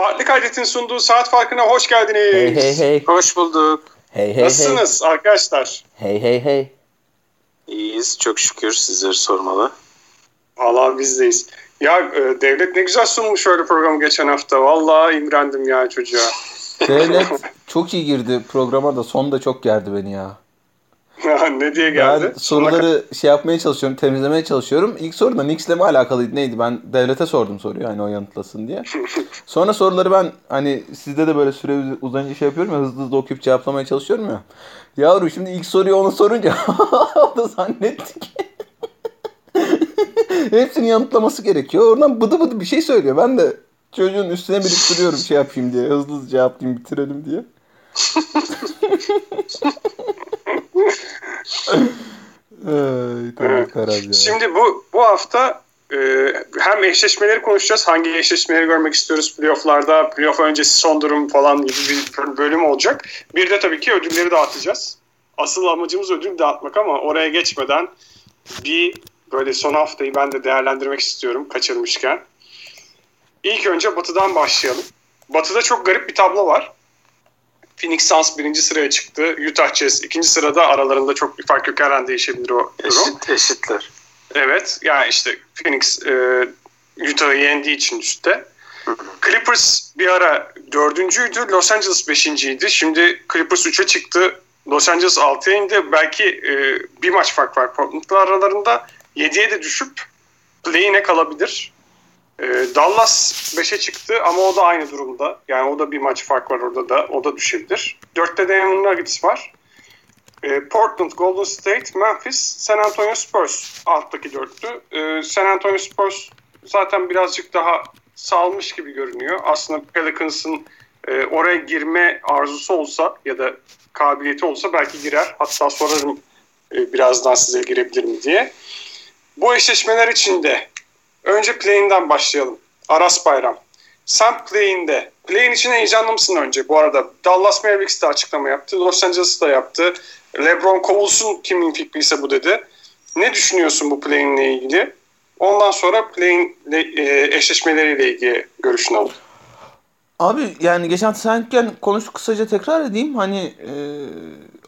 Farklı Kaydet'in sunduğu saat farkına hoş geldiniz. Hey hey hey. Hoş bulduk. Hey hey Nasılsınız arkadaşlar? hey. Hey hey hey. İyiyiz çok şükür sizleri sormalı. Valla bizdeyiz. Ya e, devlet ne güzel sunmuş öyle programı geçen hafta. Vallahi imrendim ya çocuğa. Devlet çok iyi girdi programa da son da çok gerdi beni ya. Ne diye geldi? Ben soruları şey yapmaya çalışıyorum, temizlemeye çalışıyorum. İlk soru da Knicks'le mi alakalıydı neydi? Ben devlete sordum soruyu hani o yanıtlasın diye. Sonra soruları ben hani sizde de böyle süre uz- uzayınca şey yapıyorum ya hızlı hızlı okuyup cevaplamaya çalışıyorum ya. Yavrum şimdi ilk soruyu ona sorunca o da zannetti ki. Hepsini yanıtlaması gerekiyor. Oradan bıdı bıdı bir şey söylüyor. Ben de çocuğun üstüne biriktiriyorum şey yapayım diye. Hızlı hızlı cevaplayayım bitirelim diye. Ay, tamam Evet. karar ya. Şimdi bu bu hafta e, hem eşleşmeleri konuşacağız. Hangi eşleşmeleri görmek istiyoruz playofflarda, playoff öncesi son durum falan gibi bir bölüm olacak. Bir de tabii ki ödülleri dağıtacağız. Asıl amacımız ödül dağıtmak ama oraya geçmeden bir böyle son haftayı ben de değerlendirmek istiyorum kaçırmışken. İlk önce Batı'dan başlayalım. Batı'da çok garip bir tablo var. Phoenix Suns birinci sıraya çıktı. Utah Jazz ikinci sırada aralarında çok bir fark yok. Her an değişebilir o durum. Eşit, eşitler. Evet. Yani işte Phoenix e, Utah'ı yendiği için üstte. Clippers bir ara dördüncüydü. Los Angeles beşinciydi. Şimdi Clippers üçe çıktı. Los Angeles altıya indi. Belki e, bir maç fark var Portland'la aralarında. Yediye de düşüp play'ine kalabilir. E, Dallas 5'e çıktı ama o da aynı durumda. Yani o da bir maç fark var orada da. O da düşebilir. Dörtte Denver Nuggets var. E, Portland, Golden State, Memphis, San Antonio Spurs alttaki dörtlü. E, San Antonio Spurs zaten birazcık daha salmış gibi görünüyor. Aslında Pelicans'ın e, oraya girme arzusu olsa ya da kabiliyeti olsa belki girer. Hatta sorarım e, birazdan size girebilir mi diye. Bu eşleşmeler içinde önce play'inden başlayalım. Aras Bayram. Sen play'inde, play'in için heyecanlı mısın önce? Bu arada Dallas Mavericks de açıklama yaptı. Los Angeles da yaptı. LeBron kovulsun kimin fikriyse bu dedi. Ne düşünüyorsun bu play'inle ilgili? Ondan sonra play'in e, eşleşmeleriyle ilgili görüşünü alalım. Abi yani geçen senken konuştuk kısaca tekrar edeyim. Hani e,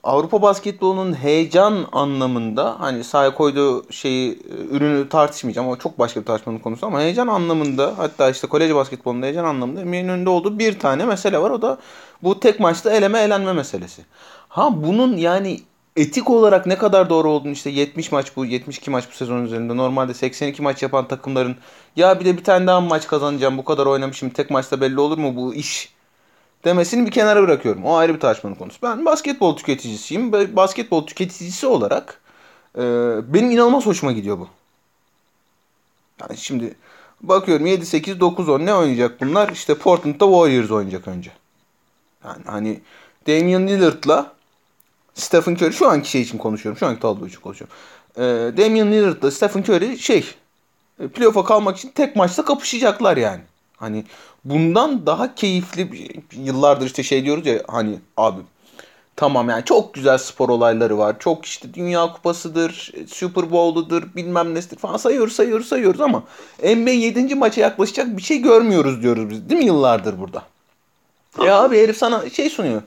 Avrupa basketbolunun heyecan anlamında hani sahaya koyduğu şeyi e, ürünü tartışmayacağım ama çok başka bir tartışmanın konusu ama heyecan anlamında hatta işte kolej basketbolunda heyecan anlamında Emir'in önünde olduğu bir tane mesele var. O da bu tek maçta eleme elenme meselesi. Ha bunun yani etik olarak ne kadar doğru olduğunu işte 70 maç bu 72 maç bu sezon üzerinde normalde 82 maç yapan takımların ya bir de bir tane daha maç kazanacağım bu kadar oynamışım tek maçta belli olur mu bu iş demesini bir kenara bırakıyorum. O ayrı bir tartışmanın konusu. Ben basketbol tüketicisiyim. Basketbol tüketicisi olarak e, benim inanılmaz hoşuma gidiyor bu. Yani şimdi bakıyorum 7, 8, 9, 10 ne oynayacak bunlar? İşte Portland'da Warriors oynayacak önce. Yani hani Damian Lillard'la Stephen Curry şu anki şey için konuşuyorum. Şu anki tablo için konuşuyorum. E, Damian Lillard'la Stephen Curry şey e, playoff'a kalmak için tek maçta kapışacaklar yani. Hani bundan daha keyifli bir- yıllardır işte şey diyoruz ya hani abi tamam yani çok güzel spor olayları var. Çok işte Dünya Kupası'dır, Super Bowl'udur, bilmem nesidir falan sayıyoruz sayıyoruz sayıyoruz ama NBA 7. maça yaklaşacak bir şey görmüyoruz diyoruz biz. Değil mi yıllardır burada? Ya abi herif sana şey sunuyor.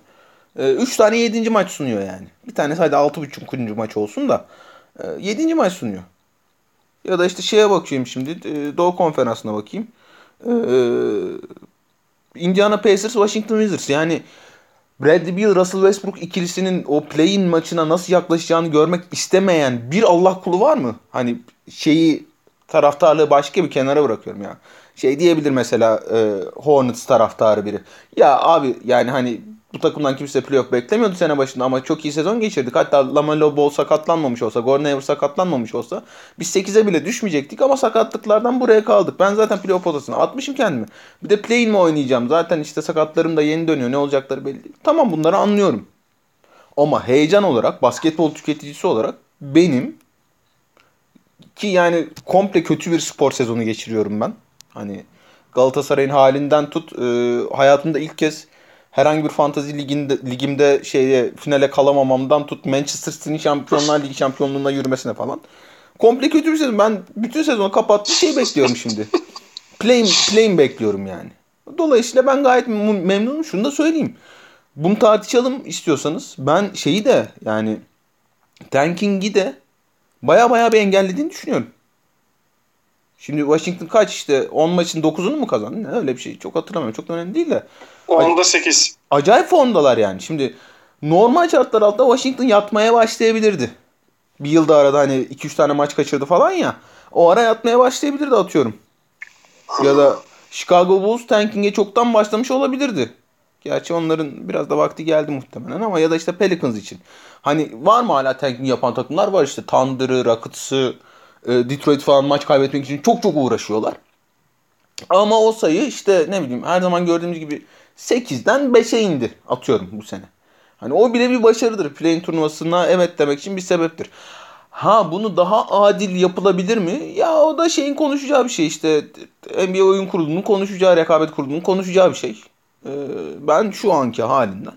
3 tane 7. maç sunuyor yani. Bir tane sadece 6.5. maç olsun da 7. maç sunuyor. Ya da işte şeye bakayım şimdi. e, Doğu Konferansı'na bakayım. Ee, Indiana Pacers, Washington Wizards. Yani Bradley Beal, Russell Westbrook ikilisinin o play-in maçına nasıl yaklaşacağını görmek istemeyen bir Allah kulu var mı? Hani şeyi taraftarlığı başka bir kenara bırakıyorum ya. Şey diyebilir mesela e, Hornets taraftarı biri. Ya abi yani hani bu takımdan kimse playoff beklemiyordu sene başında ama çok iyi sezon geçirdik. Hatta Lamelo Ball sakatlanmamış olsa, Gordon Hayward sakatlanmamış olsa biz 8'e bile düşmeyecektik ama sakatlıklardan buraya kaldık. Ben zaten playoff potasına atmışım kendimi. Bir de play-in mi oynayacağım? Zaten işte sakatlarım da yeni dönüyor. Ne olacakları belli. Tamam bunları anlıyorum. Ama heyecan olarak, basketbol tüketicisi olarak benim ki yani komple kötü bir spor sezonu geçiriyorum ben. Hani Galatasaray'ın halinden tut e, hayatımda ilk kez herhangi bir fantazi liginde ligimde şeye finale kalamamamdan tut Manchester City'nin Şampiyonlar Ligi şampiyonluğuna yürümesine falan. Komple kötü bir sezon. Ben bütün sezonu kapattım şey bekliyorum şimdi. Play'in play'in bekliyorum yani. Dolayısıyla ben gayet memnunum. Şunu da söyleyeyim. Bunu tartışalım istiyorsanız. Ben şeyi de yani tanking'i de baya baya bir engellediğini düşünüyorum. Şimdi Washington kaç işte 10 maçın 9'unu mu kazandı? Ne öyle bir şey çok hatırlamıyorum. Çok da önemli değil de. 10'da 8. Acayip formdalar yani. Şimdi normal şartlar altında Washington yatmaya başlayabilirdi. Bir yılda arada hani 2-3 tane maç kaçırdı falan ya. O ara yatmaya başlayabilirdi atıyorum. Ya da Chicago Bulls tanking'e çoktan başlamış olabilirdi. Gerçi onların biraz da vakti geldi muhtemelen ama ya da işte Pelicans için. Hani var mı hala tanking yapan takımlar var işte Thunder'ı, Rockets'ı, e, Detroit falan maç kaybetmek için çok çok uğraşıyorlar. Ama o sayı işte ne bileyim her zaman gördüğümüz gibi 8'den 5'e indi atıyorum bu sene. Hani o bile bir başarıdır. Play-in turnuvasına evet demek için bir sebeptir. Ha bunu daha adil yapılabilir mi? Ya o da şeyin konuşacağı bir şey işte. NBA oyun kurulunun konuşacağı, rekabet kurulunun konuşacağı bir şey. Ee, ben şu anki halinden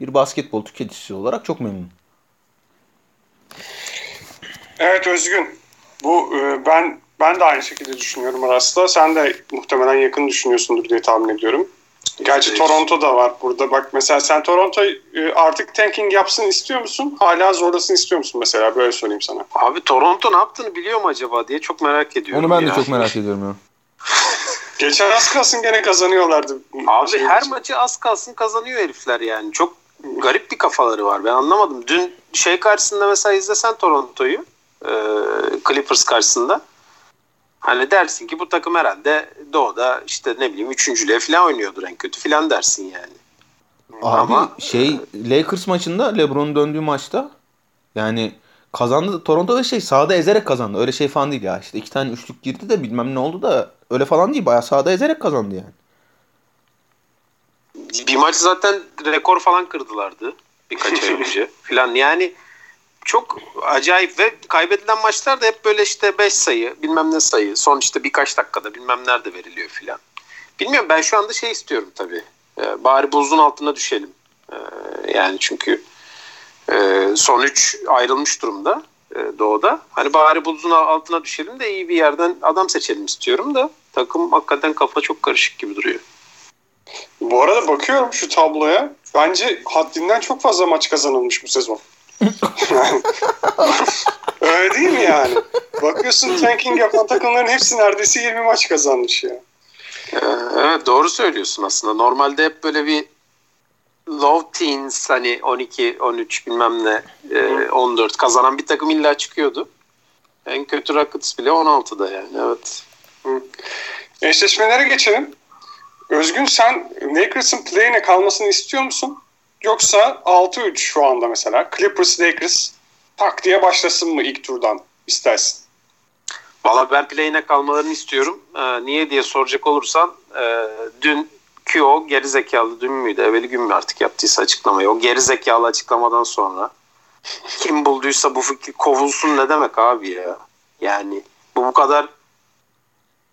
bir basketbol tüketicisi olarak çok memnunum. Evet Özgün. Bu e, ben ben de aynı şekilde düşünüyorum Aras'ta. Sen de muhtemelen yakın düşünüyorsundur diye tahmin ediyorum. Gerçi evet. Toronto da var burada. Bak mesela sen Toronto e, artık tanking yapsın istiyor musun? Hala zorlasın istiyor musun mesela? Böyle söyleyeyim sana. Abi Toronto ne yaptığını biliyor mu acaba diye çok merak ediyorum. Onu ben ya. de çok merak ediyorum ya. Geçen az kalsın gene kazanıyorlardı. Abi şey her için. maçı az kalsın kazanıyor herifler yani. Çok garip bir kafaları var. Ben anlamadım. Dün şey karşısında mesela izlesen Toronto'yu e, Clippers karşısında Hani dersin ki bu takım herhalde doğuda işte ne bileyim üçüncülüğe falan oynuyordur en kötü falan dersin yani. Abi Ama, şey Lakers maçında LeBron döndüğü maçta yani kazandı. Toronto'da şey sahada ezerek kazandı. Öyle şey falan değil ya. İşte iki tane üçlük girdi de bilmem ne oldu da öyle falan değil. Bayağı sahada ezerek kazandı yani. Bir maç zaten rekor falan kırdılardı birkaç ay önce falan. Yani çok acayip ve kaybedilen maçlar da hep böyle işte 5 sayı bilmem ne sayı son işte birkaç dakikada bilmem nerede veriliyor filan. Bilmiyorum ben şu anda şey istiyorum tabii. Ee, bari buzun altına düşelim. Ee, yani çünkü e, son 3 ayrılmış durumda e, doğuda. Hani bari buzun altına düşelim de iyi bir yerden adam seçelim istiyorum da takım hakikaten kafa çok karışık gibi duruyor. Bu arada bakıyorum şu tabloya. Bence haddinden çok fazla maç kazanılmış bu sezon. Öyle değil mi yani? Bakıyorsun tanking yapan takımların hepsi neredeyse 20 maç kazanmış ya. Ee, evet doğru söylüyorsun aslında. Normalde hep böyle bir low teens hani 12, 13 bilmem ne 14 e, kazanan bir takım illa çıkıyordu. En kötü Rockets bile 16'da yani evet. Hı. Eşleşmelere geçelim. Özgün sen Lakers'ın play'ine kalmasını istiyor musun? Yoksa 6-3 şu anda mesela. Clippers Lakers tak diye başlasın mı ilk turdan istersin? Valla ben play'ine kalmalarını istiyorum. Ee, niye diye soracak olursan e, dün Kyo geri zekalı dün müydü? Evveli gün mü artık yaptıysa açıklamayı. O geri zekalı açıklamadan sonra kim bulduysa bu fikri kovulsun ne demek abi ya? Yani bu bu kadar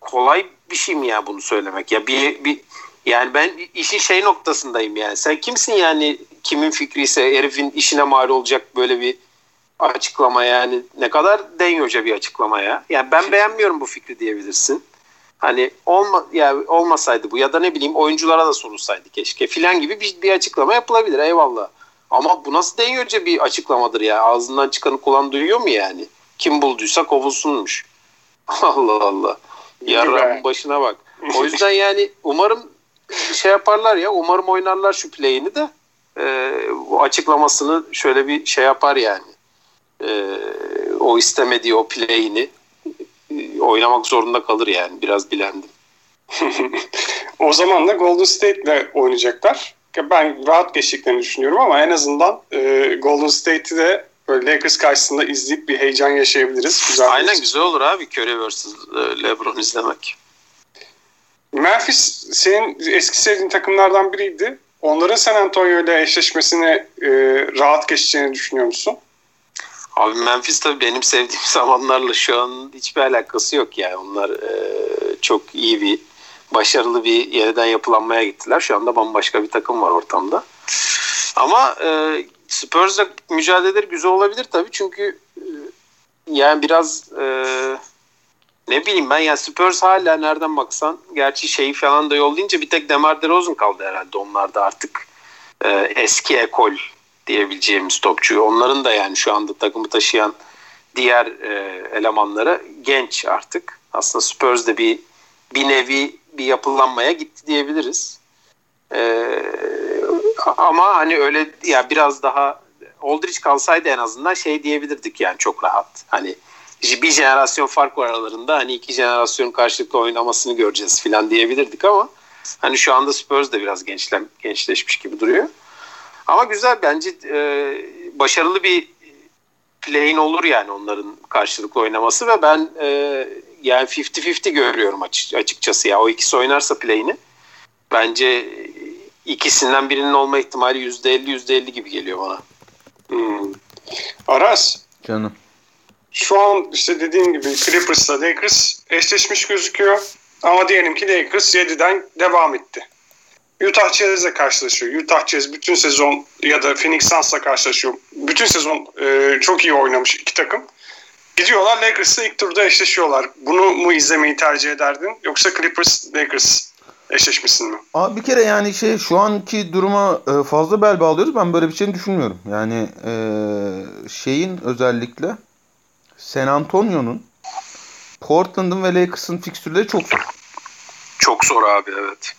kolay bir şey mi ya bunu söylemek? Ya bir, bir yani ben işin şey noktasındayım yani. Sen kimsin yani kimin fikri ise herifin işine mal olacak böyle bir açıklama yani. Ne kadar denyoca bir açıklama ya. Yani ben beğenmiyorum bu fikri diyebilirsin. Hani olma ya olmasaydı bu ya da ne bileyim oyunculara da sorulsaydı keşke filan gibi bir, bir açıklama yapılabilir eyvallah. Ama bu nasıl denyoca bir açıklamadır ya? Ağzından çıkanı kulağın duyuyor mu yani? Kim bulduysa kovulsunmuş. Allah Allah. Yarrağın başına bak. O yüzden yani umarım şey yaparlar ya umarım oynarlar şu play'ini de e, bu açıklamasını şöyle bir şey yapar yani. E, o istemediği o play'ini e, oynamak zorunda kalır yani. Biraz bilendim. o zaman da Golden State'le oynayacaklar. Ben rahat geçeceklerini düşünüyorum ama en azından e, Golden State'i de böyle Lakers karşısında izleyip bir heyecan yaşayabiliriz. Güzel Aynen güzel olur abi Curry vs. E, LeBron izlemek. Memphis senin eski sevdiğin takımlardan biriydi. Onların San Antonio ile eşleşmesine e, rahat geçeceğini düşünüyor musun? Abi Memphis tabii benim sevdiğim zamanlarla şu an hiçbir alakası yok yani. Onlar e, çok iyi bir, başarılı bir yeniden yapılanmaya gittiler. Şu anda bambaşka bir takım var ortamda. Ama e, Spurs'la mücadeleleri güzel olabilir tabii çünkü e, yani biraz e, ne bileyim ben ya Spurs hala nereden baksan gerçi şeyi falan da yollayınca bir tek Demar DeRozan kaldı herhalde onlarda artık e, eski ekol diyebileceğimiz topçu. Onların da yani şu anda takımı taşıyan diğer e, elemanları genç artık. Aslında Spurs de bir bir nevi bir yapılanmaya gitti diyebiliriz. E, ama hani öyle ya biraz daha Aldridge kalsaydı en azından şey diyebilirdik yani çok rahat. Hani bir jenerasyon fark var aralarında hani iki jenerasyon karşılıklı oynamasını göreceğiz falan diyebilirdik ama hani şu anda Spurs de biraz gençle, gençleşmiş gibi duruyor. Ama güzel bence e, başarılı bir play'in olur yani onların karşılıklı oynaması ve ben e, yani 50-50 görüyorum açık, açıkçası ya o ikisi oynarsa play'ini bence ikisinden birinin olma ihtimali %50 %50 gibi geliyor bana. Hmm. Aras. Canım. Şu an işte dediğim gibi Clippers'la Lakers eşleşmiş gözüküyor. Ama diyelim ki Lakers 7'den devam etti. Utah Jazz'le karşılaşıyor. Utah Jazz bütün sezon ya da Phoenix Suns'la karşılaşıyor. Bütün sezon e, çok iyi oynamış iki takım. Gidiyorlar Lakers'la ilk turda eşleşiyorlar. Bunu mu izlemeyi tercih ederdin? Yoksa Clippers Lakers eşleşmişsin mi? Abi bir kere yani şey şu anki duruma e, fazla bel bağlıyoruz. Ben böyle bir şey düşünmüyorum. Yani e, şeyin özellikle San Antonio'nun Portland'ın ve Lakers'ın fikstürleri çok zor. Çok zor abi evet.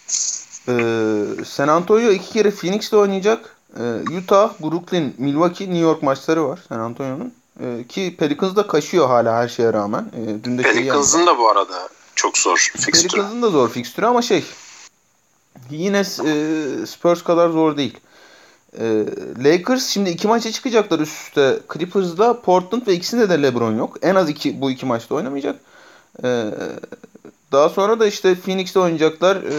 Ee, San Antonio iki kere Phoenix'te oynayacak. Ee, Utah, Brooklyn, Milwaukee, New York maçları var San Antonio'nun. Ee, ki Pelicans da kaşıyor hala her şeye rağmen. Ee, dün de Pelicans'ın da bu arada çok zor fikstürü. Pelicans'ın da zor fikstürü ama şey yine e, Spurs kadar zor değil. E, Lakers şimdi iki maça çıkacaklar üst üste. Clippers'da Portland ve ikisinde de LeBron yok. En az iki bu iki maçta oynamayacak. E, daha sonra da işte Phoenix'te oynayacaklar. E,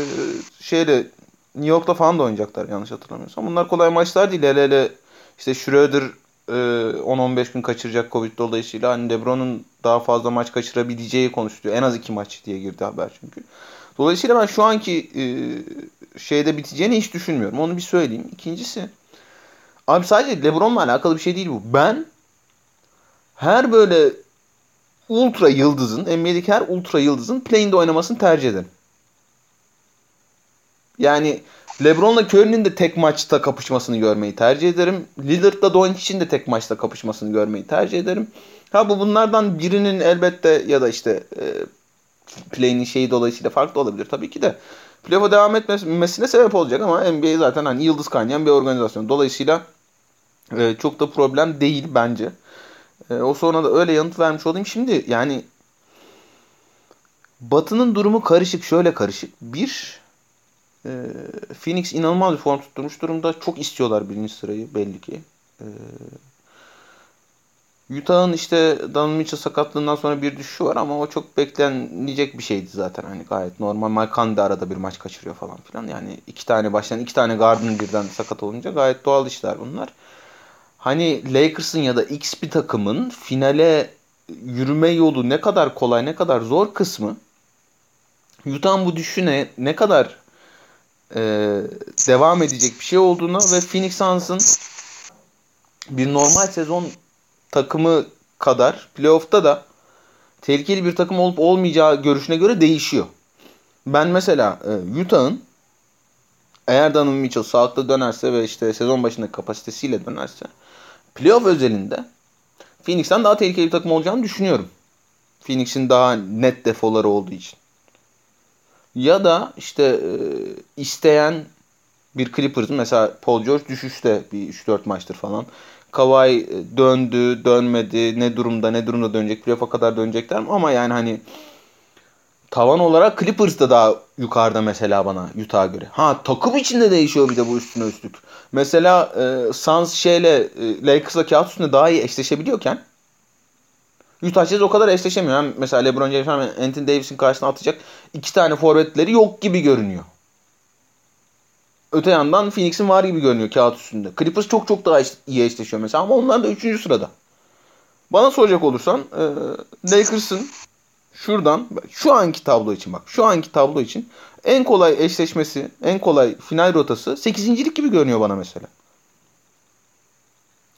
şeyle New York'ta falan da oynayacaklar yanlış hatırlamıyorsam. Bunlar kolay maçlar değil. Hele hele işte Schroeder e, 10-15 gün kaçıracak Covid dolayısıyla. Hani LeBron'un daha fazla maç kaçırabileceği konuşuluyor. En az iki maç diye girdi haber çünkü. Dolayısıyla ben şu anki e, şeyde biteceğini hiç düşünmüyorum. Onu bir söyleyeyim. İkincisi Abi sadece LeBron'la alakalı bir şey değil bu. Ben her böyle ultra yıldızın, NBA'deki her ultra yıldızın play'inde oynamasını tercih ederim. Yani LeBron'la Curry'nin de tek maçta kapışmasını görmeyi tercih ederim. Lillard'la Doncic'in de tek maçta kapışmasını görmeyi tercih ederim. Ha bu bunlardan birinin elbette ya da işte e, play'inin şeyi dolayısıyla farklı olabilir tabii ki de. Playoff'a devam etmesine sebep olacak ama NBA zaten hani yıldız kaynayan bir organizasyon. Dolayısıyla e, çok da problem değil bence. E, o sonra da öyle yanıt vermiş olayım. Şimdi yani Batı'nın durumu karışık. Şöyle karışık. Bir, e, Phoenix inanılmaz bir form tutturmuş durumda. Çok istiyorlar birinci sırayı belli ki. E, Utah'ın işte Donovan Mitchell sakatlığından sonra bir düşüşü var ama o çok beklenecek bir şeydi zaten. Hani gayet normal. Mike de arada bir maç kaçırıyor falan filan. Yani iki tane başlayan iki tane guard'ın birden sakat olunca gayet doğal işler bunlar hani Lakers'ın ya da X bir takımın finale yürüme yolu ne kadar kolay ne kadar zor kısmı Utah'ın bu düşüne ne kadar e, devam edecek bir şey olduğuna ve Phoenix Suns'ın bir normal sezon takımı kadar playoff'ta da tehlikeli bir takım olup olmayacağı görüşüne göre değişiyor. Ben mesela e, Utah'ın eğer Donovan Mitchell sağlıklı dönerse ve işte sezon başındaki kapasitesiyle dönerse playoff özelinde Phoenix'ten daha tehlikeli bir takım olacağını düşünüyorum. Phoenix'in daha net defoları olduğu için. Ya da işte e, isteyen bir Clippers mesela Paul George düşüşte bir 3-4 maçtır falan. Kawhi e, döndü, dönmedi, ne durumda, ne durumda dönecek, playoff'a kadar dönecekler? Ama yani hani tavan olarak Clippers da daha yukarıda mesela bana Utah'a göre. Ha takım içinde değişiyor bir de bu üstüne üstlük. Mesela e, Suns şeyle e, Lakers'la kağıt üstünde daha iyi eşleşebiliyorken Utah Jazz o kadar eşleşemiyor. Hem mesela LeBron James hem Anthony Davis'in karşısına atacak iki tane forvetleri yok gibi görünüyor. Öte yandan Phoenix'in var gibi görünüyor kağıt üstünde. Clippers çok çok daha iyi eşleşiyor mesela ama onlar da 3. sırada. Bana soracak olursan e, Lakers'ın şuradan şu anki tablo için bak şu anki tablo için en kolay eşleşmesi, en kolay final rotası 8. gibi görünüyor bana mesela.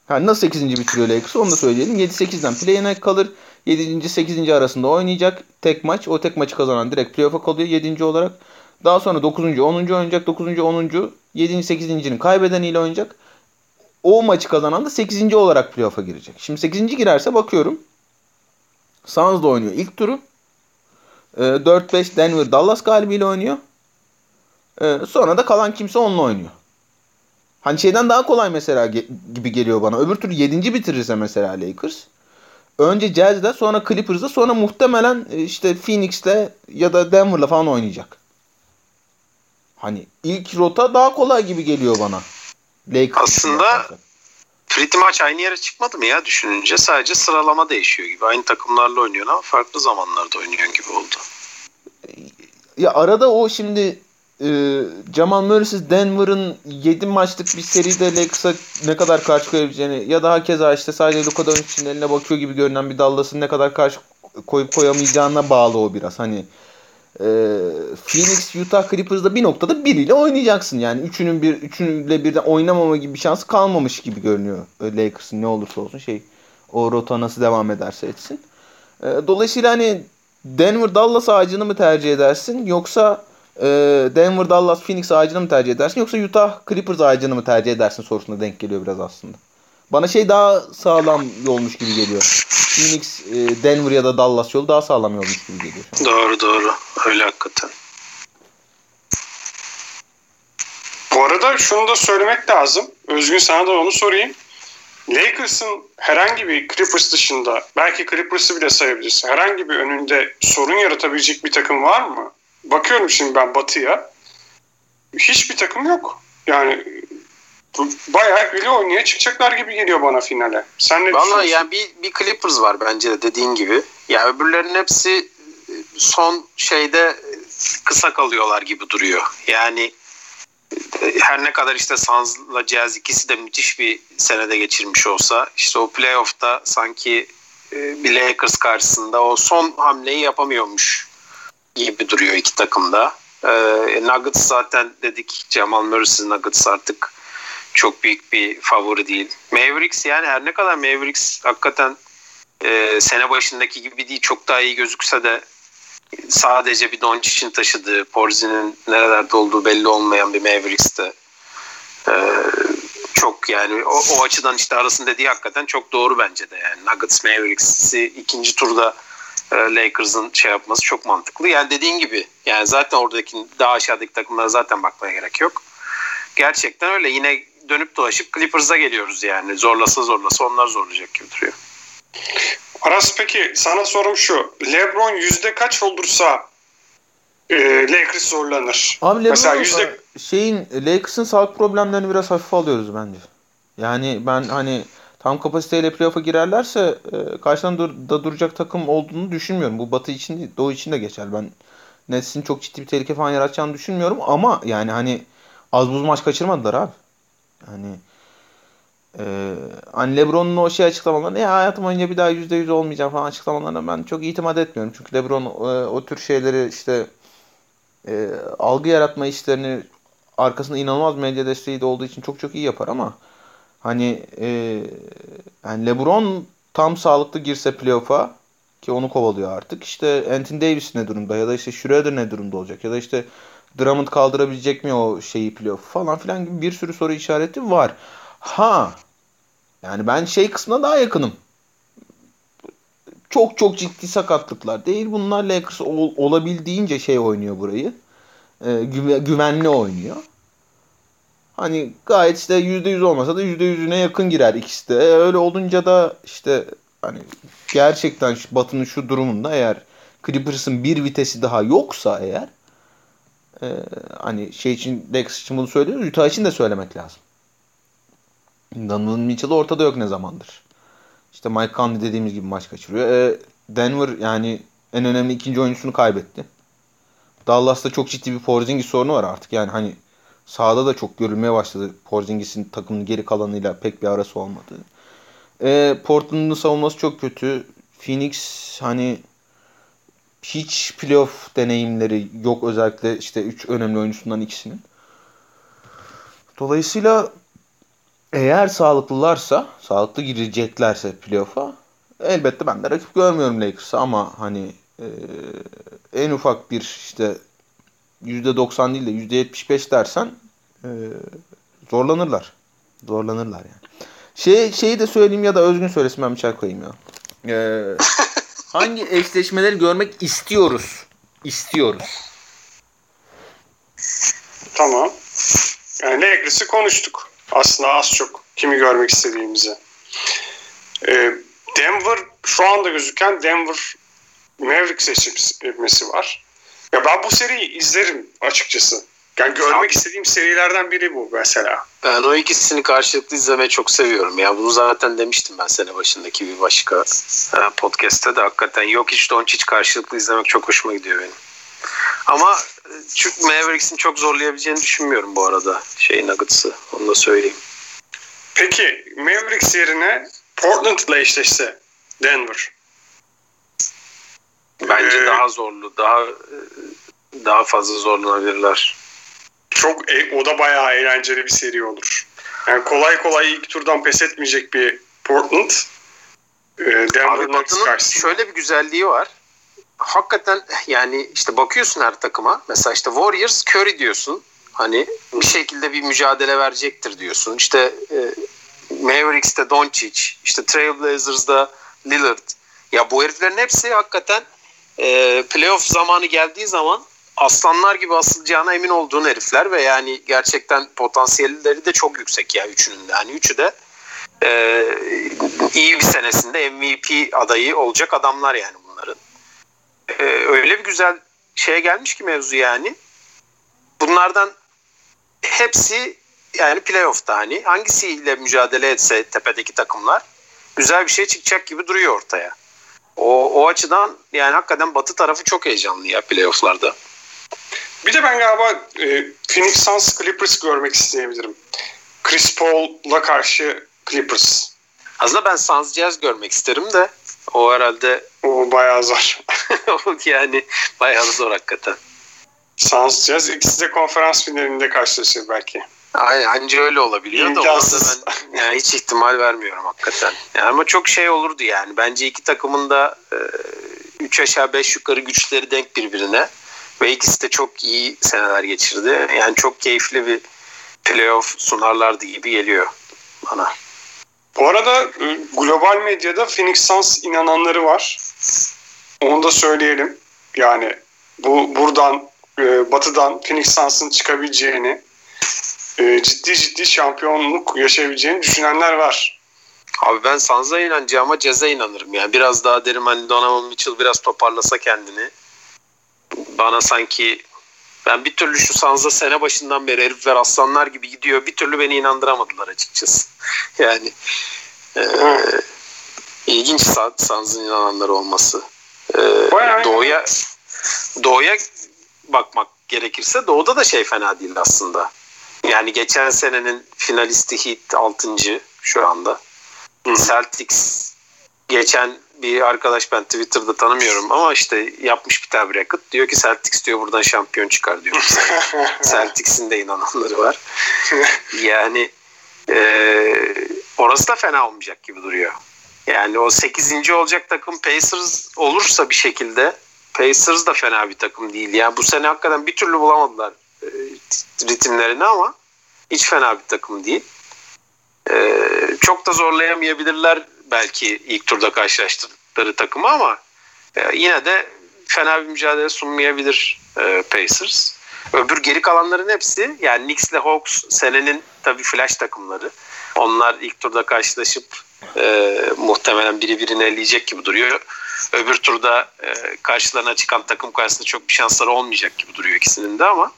Ha, nasıl 8. bitiriyor Lakers onu da söyleyelim. 7-8'den play'ine kalır. 7. 8. arasında oynayacak tek maç. O tek maçı kazanan direkt playoff'a kalıyor 7. olarak. Daha sonra 9. 10. oynayacak. 9. 10. 7. 8.'nin kaybedeniyle oynayacak. O maçı kazanan da 8. olarak playoff'a girecek. Şimdi 8. girerse bakıyorum. Suns da oynuyor ilk turu. 4-5 ee, Denver Dallas galibiyle oynuyor. Ee, sonra da kalan kimse onunla oynuyor. Hani şeyden daha kolay mesela gibi geliyor bana. Öbür türlü 7. bitirirse mesela Lakers. Önce Jazz'de sonra Clippers'da sonra muhtemelen e, işte Phoenix'le ya da Denver'la falan oynayacak. Hani ilk rota daha kolay gibi geliyor bana. Lakers Aslında Pretty maç aynı yere çıkmadı mı ya düşününce? Sadece sıralama değişiyor gibi. Aynı takımlarla oynuyor ama farklı zamanlarda oynuyor gibi oldu. Ya arada o şimdi e, Jamal Murray'siz Denver'ın 7 maçlık bir seride Lakers'a ne kadar karşı koyabileceğini ya da hakeza işte sadece Luka Doncic'in eline bakıyor gibi görünen bir Dallas'ın ne kadar karşı koyup koyamayacağına bağlı o biraz. Hani e, Phoenix, Utah, Clippers'da bir noktada biriyle oynayacaksın. Yani üçünün bir üçünüyle birden oynamama gibi bir şansı kalmamış gibi görünüyor Lakers'ın ne olursa olsun şey o rota nasıl devam ederse etsin. E, dolayısıyla hani Denver Dallas ağacını mı tercih edersin yoksa e, Denver Dallas Phoenix ağacını mı tercih edersin yoksa Utah Clippers ağacını mı tercih edersin sorusuna denk geliyor biraz aslında. Bana şey daha sağlam yolmuş gibi geliyor. Phoenix, e, Denver ya da Dallas yolu daha sağlam yolmuş gibi geliyor. Doğru doğru. Öyle hakikaten. Bu arada şunu da söylemek lazım. Özgün sana da onu sorayım. Lakers'ın herhangi bir Clippers dışında belki Clippers'ı bile sayabilirsin. Herhangi bir önünde sorun yaratabilecek bir takım var mı? Bakıyorum şimdi ben Batı'ya. Hiçbir takım yok. Yani bayağı bile oynaya çıkacaklar gibi geliyor bana finale. Sen ne Vallahi yani bir, bir Clippers var bence de dediğin gibi. Ya yani öbürlerinin hepsi son şeyde kısa kalıyorlar gibi duruyor. Yani her ne kadar işte Suns'la Jazz ikisi de müthiş bir senede geçirmiş olsa işte o playoff'ta sanki e, bir Lakers karşısında o son hamleyi yapamıyormuş gibi duruyor iki takımda. E, Nuggets zaten dedik Jamal Murray'siz Nuggets artık çok büyük bir favori değil. Mavericks yani her ne kadar Mavericks hakikaten e, sene başındaki gibi değil çok daha iyi gözükse de sadece bir Doncic'in taşıdığı Porzi'nin nerelerde olduğu belli olmayan bir Mavericks'te e, çok yani o, o açıdan işte arasında dediği hakikaten çok doğru bence de yani Nuggets Mavericks'i ikinci turda e, Lakers'ın şey yapması çok mantıklı. Yani dediğin gibi yani zaten oradaki daha aşağıdaki takımlara zaten bakmaya gerek yok. Gerçekten öyle yine dönüp dolaşıp Clippers'a geliyoruz yani. Zorlasa zorlasa onlar zorlayacak gibi duruyor. Aras peki sana sorum şu. Lebron yüzde kaç olursa e, Lakers zorlanır? Abi Lebron Mesela yüzde... şeyin Lakers'ın sağlık problemlerini biraz hafife alıyoruz bence. Yani ben hani tam kapasiteyle playoff'a girerlerse e, karşıdan dur, da duracak takım olduğunu düşünmüyorum. Bu Batı için değil, Doğu için de geçer. Ben Nets'in çok ciddi bir tehlike falan yaratacağını düşünmüyorum ama yani hani az buz maç kaçırmadılar abi. Hani ee, hani Lebron'un o şey açıklamalarını ya hayatım boyunca bir daha %100 olmayacağım falan açıklamalarına ben çok itimat etmiyorum. Çünkü Lebron e, o tür şeyleri işte e, algı yaratma işlerini arkasında inanılmaz medya desteği de olduğu için çok çok iyi yapar ama hani e, yani Lebron tam sağlıklı girse playoff'a ki onu kovalıyor artık. İşte Anthony Davis ne durumda ya da işte Schroeder ne durumda olacak ya da işte Drummond kaldırabilecek mi o şeyi playoff falan filan gibi bir sürü soru işareti var. Ha yani ben şey kısmına daha yakınım. Çok çok ciddi sakatlıklar değil. Bunlar Lakers ol, olabildiğince şey oynuyor burayı. E, güve, güvenli oynuyor. Hani gayet işte %100 olmasa da %100'üne yakın girer ikisi de. E, öyle olunca da işte hani gerçekten Batı'nın şu durumunda eğer Clippers'ın bir vitesi daha yoksa eğer e, hani şey için Lakers için bunu söylüyoruz. Utah için de söylemek lazım. Donovan Mitchell ortada yok ne zamandır. İşte Mike Conley dediğimiz gibi maç kaçırıyor. E, Denver yani en önemli ikinci oyuncusunu kaybetti. Dallas'ta çok ciddi bir Porzingis sorunu var artık. Yani hani sahada da çok görülmeye başladı. Porzingis'in takımın geri kalanıyla pek bir arası olmadı. E, Portland'ın savunması çok kötü. Phoenix hani hiç playoff deneyimleri yok özellikle işte üç önemli oyuncusundan ikisinin. Dolayısıyla eğer sağlıklılarsa, sağlıklı gireceklerse playoff'a elbette ben de rakip görmüyorum Lakers'ı ama hani e, en ufak bir işte %90 değil de %75 dersen e, zorlanırlar. Zorlanırlar yani. Şey, şeyi de söyleyeyim ya da Özgün söylesin ben bir çay koyayım ya. Ee, hangi eşleşmeleri görmek istiyoruz? İstiyoruz. Tamam. Yani Lakers'ı konuştuk. Aslında az çok kimi görmek istediğimizi. Ee, Denver şu anda gözüken Denver Mavericks seçmesi var. Ya ben bu seriyi izlerim açıkçası. Yani görmek istediğim serilerden biri bu mesela. Ben o ikisini karşılıklı izlemeyi çok seviyorum. Ya bunu zaten demiştim ben sene başındaki bir başka podcast'te de hakikaten yok hiç Doncic karşılıklı izlemek çok hoşuma gidiyor benim. Ama çünkü Mavericks'in çok zorlayabileceğini düşünmüyorum bu arada şey Nuggets'ı. Onu da söyleyeyim. Peki Mavericks yerine Portland'la eşleşse Denver. Bence ee, daha zorlu, daha daha fazla zorlanabilirler. Çok e, o da bayağı eğlenceli bir seri olur. Yani kolay kolay ilk turdan pes etmeyecek bir Portland. E, Denver Nuggets şöyle bir güzelliği var. Hakikaten yani işte bakıyorsun her takıma. Mesela işte Warriors Curry diyorsun. Hani bir şekilde bir mücadele verecektir diyorsun. İşte e, Mavericks'te Doncic, işte Trailblazers'da Lillard. Ya bu heriflerin hepsi hakikaten e, playoff zamanı geldiği zaman aslanlar gibi asılacağına emin olduğun herifler ve yani gerçekten potansiyelleri de çok yüksek ya üçünün de. Yani üçü de e, iyi bir senesinde MVP adayı olacak adamlar yani bunların. E, öyle bir güzel şeye gelmiş ki mevzu yani. Bunlardan hepsi yani playoff'ta hani hangisiyle mücadele etse tepedeki takımlar güzel bir şey çıkacak gibi duruyor ortaya. O, o açıdan yani hakikaten batı tarafı çok heyecanlı ya playoff'larda. Bir de ben galiba e, Phoenix Suns Clippers görmek isteyebilirim. Chris Paul'la karşı Clippers. Aslında ben Suns Jazz görmek isterim de o herhalde o bayağı zor. yani bayağı zor hakikaten. Suns Jazz ikisi de konferans finalinde karşılaşır belki. Aynen anca öyle olabiliyor İmkansız. da ben yani hiç ihtimal vermiyorum hakikaten. Yani ama çok şey olurdu yani. Bence iki takımın da 3 e, aşağı 5 yukarı güçleri denk birbirine. Ve ikisi de çok iyi seneler geçirdi. Yani çok keyifli bir playoff sunarlardı gibi geliyor bana. Bu arada e, global medyada Phoenix Suns inananları var. Onu da söyleyelim. Yani bu buradan e, batıdan Phoenix Suns'ın çıkabileceğini e, ciddi ciddi şampiyonluk yaşayabileceğini düşünenler var. Abi ben Suns'a inanacağıma Cez'e inanırım. Yani biraz daha derim hani Donovan Mitchell biraz toparlasa kendini bana sanki ben bir türlü şu Sanza sene başından beri herifler aslanlar gibi gidiyor. Bir türlü beni inandıramadılar açıkçası. yani e, ilginç Sanz'ın inananları olması. E, doğuya doğuya bakmak gerekirse doğuda da şey fena değil aslında. Yani geçen senenin finalisti Heat 6. şu anda. Celtics geçen bir arkadaş ben Twitter'da tanımıyorum ama işte yapmış bir bracket. Diyor ki Celtics diyor buradan şampiyon çıkar diyor. Celtics'in de inananları var. yani e, orası da fena olmayacak gibi duruyor. Yani o 8. olacak takım Pacers olursa bir şekilde Pacers da fena bir takım değil. Yani bu sene hakikaten bir türlü bulamadılar e, ritimlerini ama hiç fena bir takım değil. E, çok da zorlayamayabilirler belki ilk turda karşılaştıkları takımı ama e, yine de fena bir mücadele sunmayabilir e, Pacers. Öbür geri kalanların hepsi yani Knicks ile Hawks senenin tabii flash takımları. Onlar ilk turda karşılaşıp e, muhtemelen biri birini elleyecek gibi duruyor. Öbür turda e, karşılarına çıkan takım karşısında çok bir şansları olmayacak gibi duruyor ikisinin de ama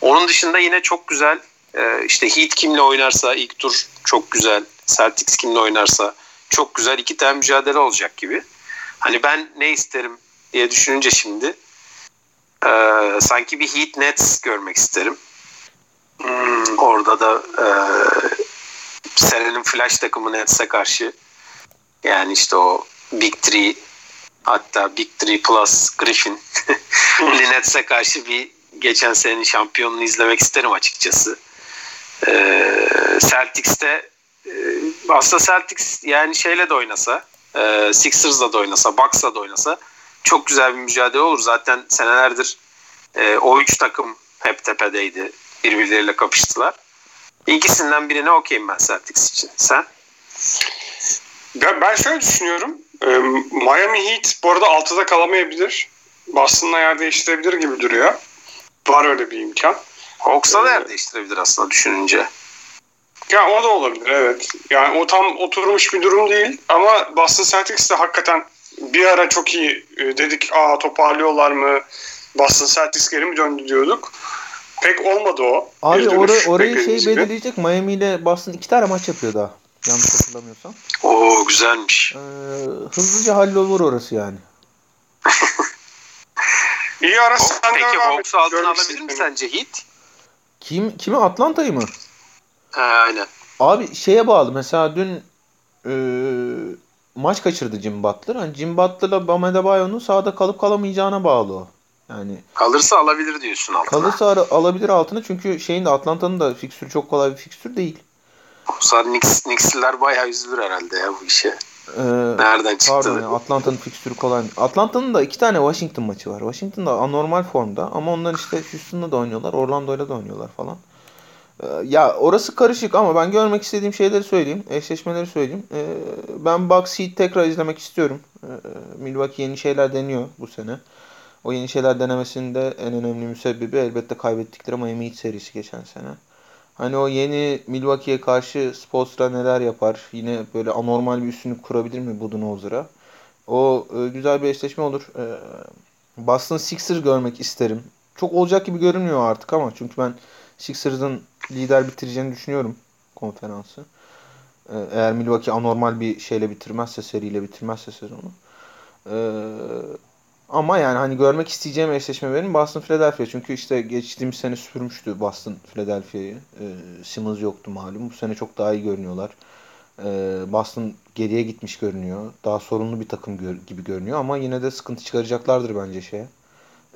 onun dışında yine çok güzel e, işte Heat kimle oynarsa ilk tur çok güzel. Celtics kimle oynarsa çok güzel iki tane mücadele olacak gibi. Hani ben ne isterim diye düşününce şimdi e, sanki bir Heat Nets görmek isterim. Hmm, orada da e, senenin flash takımı Nets'e karşı yani işte o Big Three hatta Big Three plus Griffin Nets'e karşı bir geçen senenin şampiyonunu izlemek isterim açıkçası. Ee, Celtics'te aslında Celtics yani şeyle de oynasa e, Sixers'la da oynasa, Bucks'la da oynasa çok güzel bir mücadele olur. Zaten senelerdir e, o üç takım hep tepedeydi. Birbirleriyle kapıştılar. İkisinden birine okeyim ben Celtics için. Sen? Ben, ben şöyle düşünüyorum. Ee, Miami Heat bu arada altıda kalamayabilir. Boston'la yer değiştirebilir gibi duruyor. Var öyle bir imkan. Hawks'a da yer değiştirebilir aslında düşününce. Ya o da olabilir evet. Yani o tam oturmuş bir durum değil ama Boston Celtics de hakikaten bir ara çok iyi e, dedik aa toparlıyorlar mı Boston Celtics geri mi döndü diyorduk. Pek olmadı o. Abi or orayı şey gibi. belirleyecek. Miami ile Boston iki tane maç yapıyor daha. Yanlış hatırlamıyorsam. Oo güzelmiş. Ee, hızlıca hallolur orası yani. İyi ara Hawks- sen Peki. Hawks'u altına alabilir mi sence Heat? Kim kimi Atlanta'yı mı? He, aynen. Abi şeye bağlı. Mesela dün e, maç kaçırdı Jim Butler. Hani Jim Butler'la Bam Adebayo'nun sahada kalıp kalamayacağına bağlı o. Yani Kalırsa alabilir diyorsun altına. kalırsa ara- alabilir altına çünkü şeyin de Atlanta'nın da fikstürü çok kolay bir fikstür değil. Sonra Knicks, Knicks'liler bayağı üzülür herhalde ya bu işe. Ee, Nereden çıktı? Pardon ya Atlanta'nın fikstürü kolay. Atlanta'nın da iki tane Washington maçı var. Washington da anormal formda ama onlar işte Houston'da da oynuyorlar. Orlando'yla da oynuyorlar falan. Ee, ya orası karışık ama ben görmek istediğim şeyleri söyleyeyim. Eşleşmeleri söyleyeyim. Ee, ben Bucks Heat tekrar izlemek istiyorum. Ee, Milwaukee yeni şeyler deniyor bu sene. O yeni şeyler denemesinin de en önemli müsebbibi elbette kaybettikleri Miami Heat serisi geçen sene. Hani o yeni Milwaukee'ye karşı Spoelstra neler yapar? Yine böyle anormal bir üstünlük kurabilir mi Budenholzer'a? O e, güzel bir eşleşme olur. Boston Sixers görmek isterim. Çok olacak gibi görünmüyor artık ama çünkü ben Sixers'ın lider bitireceğini düşünüyorum konferansı. E, eğer Milwaukee anormal bir şeyle bitirmezse, seriyle bitirmezse sezonu. E, ama yani hani görmek isteyeceğim eşleşme benim Boston Philadelphia. Çünkü işte geçtiğimiz sene süpürmüştü Boston Philadelphia'yı. Ee, Simmons yoktu malum. Bu sene çok daha iyi görünüyorlar. Ee, Boston geriye gitmiş görünüyor. Daha sorunlu bir takım gör- gibi görünüyor ama yine de sıkıntı çıkaracaklardır bence şeye.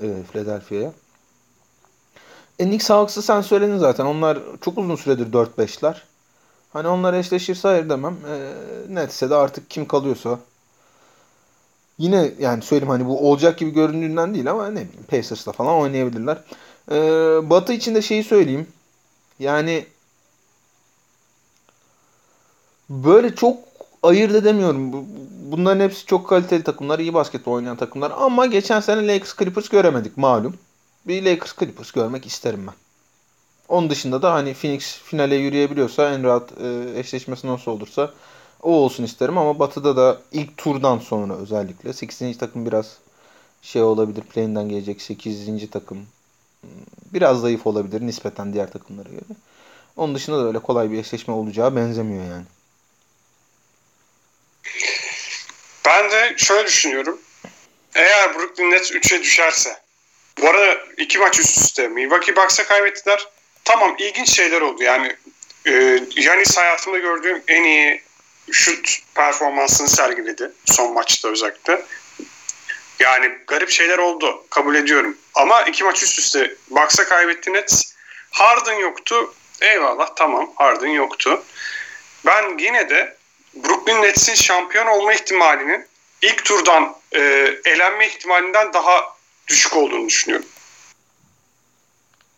E, Philadelphia'ya. E, Knicks Hawks'ı sen söyledin zaten. Onlar çok uzun süredir 4-5'ler. Hani onlar eşleşirse hayır demem. E, Nets'e de artık kim kalıyorsa Yine yani söyleyeyim hani bu olacak gibi göründüğünden değil ama ne bileyim Pacers'la falan oynayabilirler. Ee, Batı için de şeyi söyleyeyim. Yani böyle çok ayırt edemiyorum. Bu- Bunların hepsi çok kaliteli takımlar, iyi basketbol oynayan takımlar ama geçen sene Lakers Clippers göremedik malum. Bir Lakers Clippers görmek isterim ben. Onun dışında da hani Phoenix finale yürüyebiliyorsa en rahat e, eşleşmesi nasıl olursa o olsun isterim ama Batı'da da ilk turdan sonra özellikle 8. takım biraz şey olabilir. Play'inden gelecek 8. takım hmm, biraz zayıf olabilir nispeten diğer takımlara göre. Onun dışında da öyle kolay bir eşleşme olacağı benzemiyor yani. Ben de şöyle düşünüyorum. Eğer Brooklyn Nets 3'e düşerse bu arada iki maç üst üste Milwaukee Bucks'a kaybettiler. Tamam ilginç şeyler oldu. Yani e, hayatımda gördüğüm en iyi şut performansını sergiledi. Son maçta özellikle. Yani garip şeyler oldu. Kabul ediyorum. Ama iki maç üst üste Bucks'a kaybetti Nets. Harden yoktu. Eyvallah tamam Harden yoktu. Ben yine de Brooklyn Nets'in şampiyon olma ihtimalinin ilk turdan e, elenme ihtimalinden daha düşük olduğunu düşünüyorum.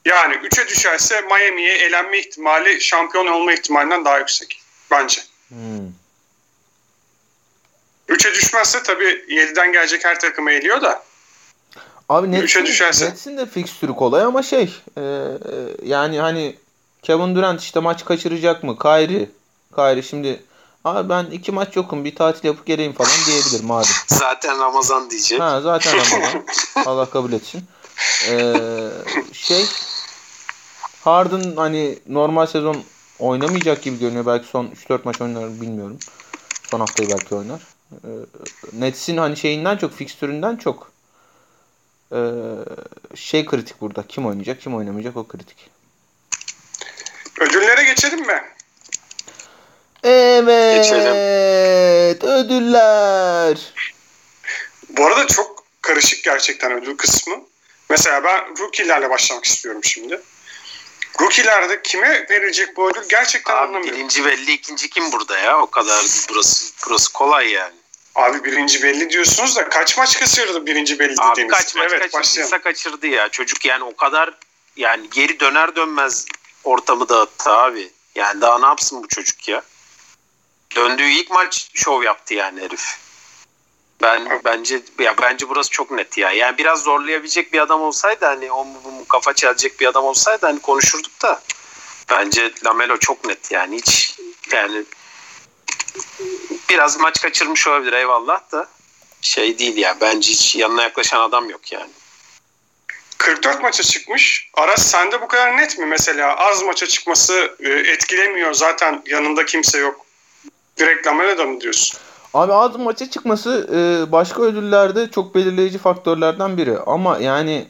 Yani 3'e düşerse Miami'ye elenme ihtimali şampiyon olma ihtimalinden daha yüksek. Bence. Hmm. 3'e düşmezse tabii 7'den gelecek her takımı eliyor da. Abi Nets'in, düşerse. Nets'in de fikstürü kolay ama şey e, e, yani hani Kevin Durant işte maç kaçıracak mı? Kyrie. Kyrie şimdi abi ben iki maç yokum bir tatil yapıp geleyim falan diyebilir madem. Zaten Ramazan diyecek. Ha zaten Ramazan. Allah kabul etsin. Ee, şey Harden hani normal sezon oynamayacak gibi görünüyor. Belki son 3-4 maç oynar bilmiyorum. Son haftayı belki oynar. Ee, Nets'in hani şeyinden çok fikstüründen çok ee, şey kritik burada. Kim oynayacak, kim oynamayacak o kritik. Ödüllere geçelim mi? Evet. Geçelim. Ödüller. Bu arada çok karışık gerçekten ödül kısmı. Mesela ben rookie'lerle başlamak istiyorum şimdi. Rookie'lerde kime verilecek bu ödül gerçekten Abi anlamıyorum. birinci belli ikinci kim burada ya? O kadar burası burası kolay yani. Abi birinci belli diyorsunuz da kaç maç kaçırdı birinci belli Abi dediğiniz? kaç maç evet, kaçırdıysa kaçırdı ya. Çocuk yani o kadar yani geri döner dönmez ortamı dağıttı abi. Yani daha ne yapsın bu çocuk ya? Döndüğü ilk maç şov yaptı yani herif. Ben bence ya bence burası çok net ya. Yani biraz zorlayabilecek bir adam olsaydı hani o kafa çelecek bir adam olsaydı hani konuşurduk da bence Lamelo çok net yani hiç yani biraz maç kaçırmış olabilir eyvallah da şey değil ya bence hiç yanına yaklaşan adam yok yani. 44 maça çıkmış. Aras sende bu kadar net mi mesela? Az maça çıkması e, etkilemiyor zaten yanında kimse yok. Direkt Lamela'da mı diyorsun? Abi az maça çıkması e, başka ödüllerde çok belirleyici faktörlerden biri. Ama yani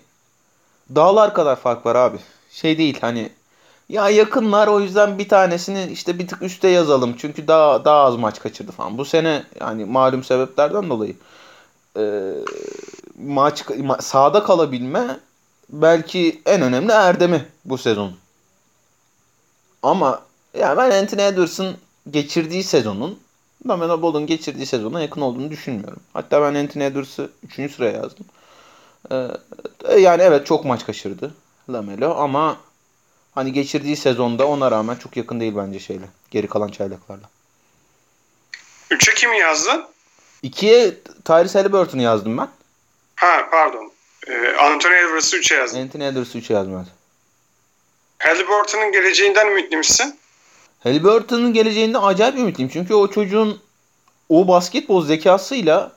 dağlar kadar fark var abi. Şey değil hani ya yakınlar o yüzden bir tanesini işte bir tık üste yazalım. Çünkü daha daha az maç kaçırdı falan. Bu sene yani malum sebeplerden dolayı e, maç ma- sahada kalabilme belki en önemli erdemi bu sezon. Ama ya ben Anthony Edwards'ın geçirdiği sezonun Lamelo Ball'un geçirdiği sezona yakın olduğunu düşünmüyorum. Hatta ben Anthony Edwards'ı 3. sıraya yazdım. Ee, yani evet çok maç kaçırdı Lamelo ama hani geçirdiği sezonda ona rağmen çok yakın değil bence şeyle. Geri kalan çaylaklarla. 3'e kimi yazdın? 2'ye Tyrese Halliburton'u yazdım ben. Ha pardon. Ee, Anthony Edwards'ı 3'e yazdın. Anthony Edwards'ı 3'e yazdım. Halliburton'un geleceğinden ümitli misin? Halliburton'un geleceğinde acayip ümitliyim. Çünkü o çocuğun o basketbol zekasıyla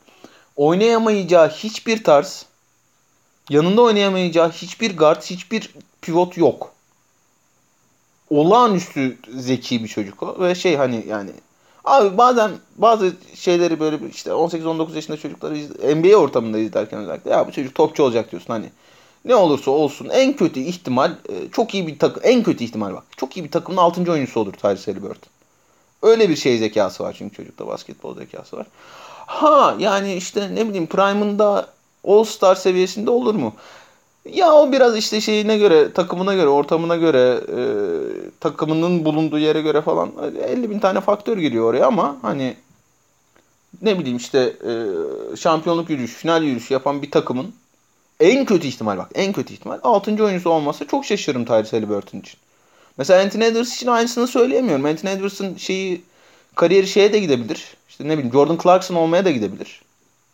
oynayamayacağı hiçbir tarz, yanında oynayamayacağı hiçbir guard, hiçbir pivot yok. Olağanüstü zeki bir çocuk o ve şey hani yani abi bazen bazı şeyleri böyle işte 18-19 yaşında çocukları NBA ortamında izlerken özellikle ya bu çocuk topçu olacak diyorsun hani ne olursa olsun en kötü ihtimal e, çok iyi bir takım en kötü ihtimal bak. Çok iyi bir takımın 6. oyuncusu olur Tyrese Halliburton. Öyle bir şey zekası var çünkü çocukta basketbol zekası var. Ha yani işte ne bileyim prime'ında All Star seviyesinde olur mu? Ya o biraz işte şeyine göre, takımına göre, ortamına göre, e, takımının bulunduğu yere göre falan 50 bin tane faktör giriyor oraya ama hani ne bileyim işte e, şampiyonluk yürüyüşü, final yürüyüşü yapan bir takımın en kötü ihtimal bak en kötü ihtimal 6. oyuncusu olmasa çok şaşırırım Tyrese Halliburton için. Mesela Anthony Edwards için aynısını söyleyemiyorum. Anthony Edwards'ın şeyi kariyeri şeye de gidebilir. İşte ne bileyim Jordan Clarkson olmaya da gidebilir.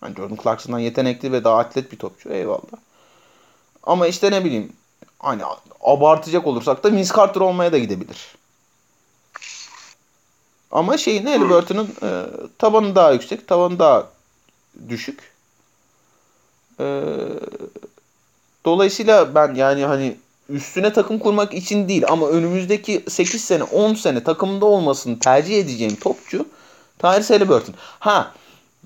Hani Jordan Clarkson'dan yetenekli ve daha atlet bir topçu eyvallah. Ama işte ne bileyim hani abartacak olursak da Vince Carter olmaya da gidebilir. Ama şeyin Halliburton'un e, tabanı daha yüksek, tavanı daha düşük. E, dolayısıyla ben yani hani üstüne takım kurmak için değil ama önümüzdeki 8 sene 10 sene takımda olmasını tercih edeceğim topçu Tyrese Halliburton. Ha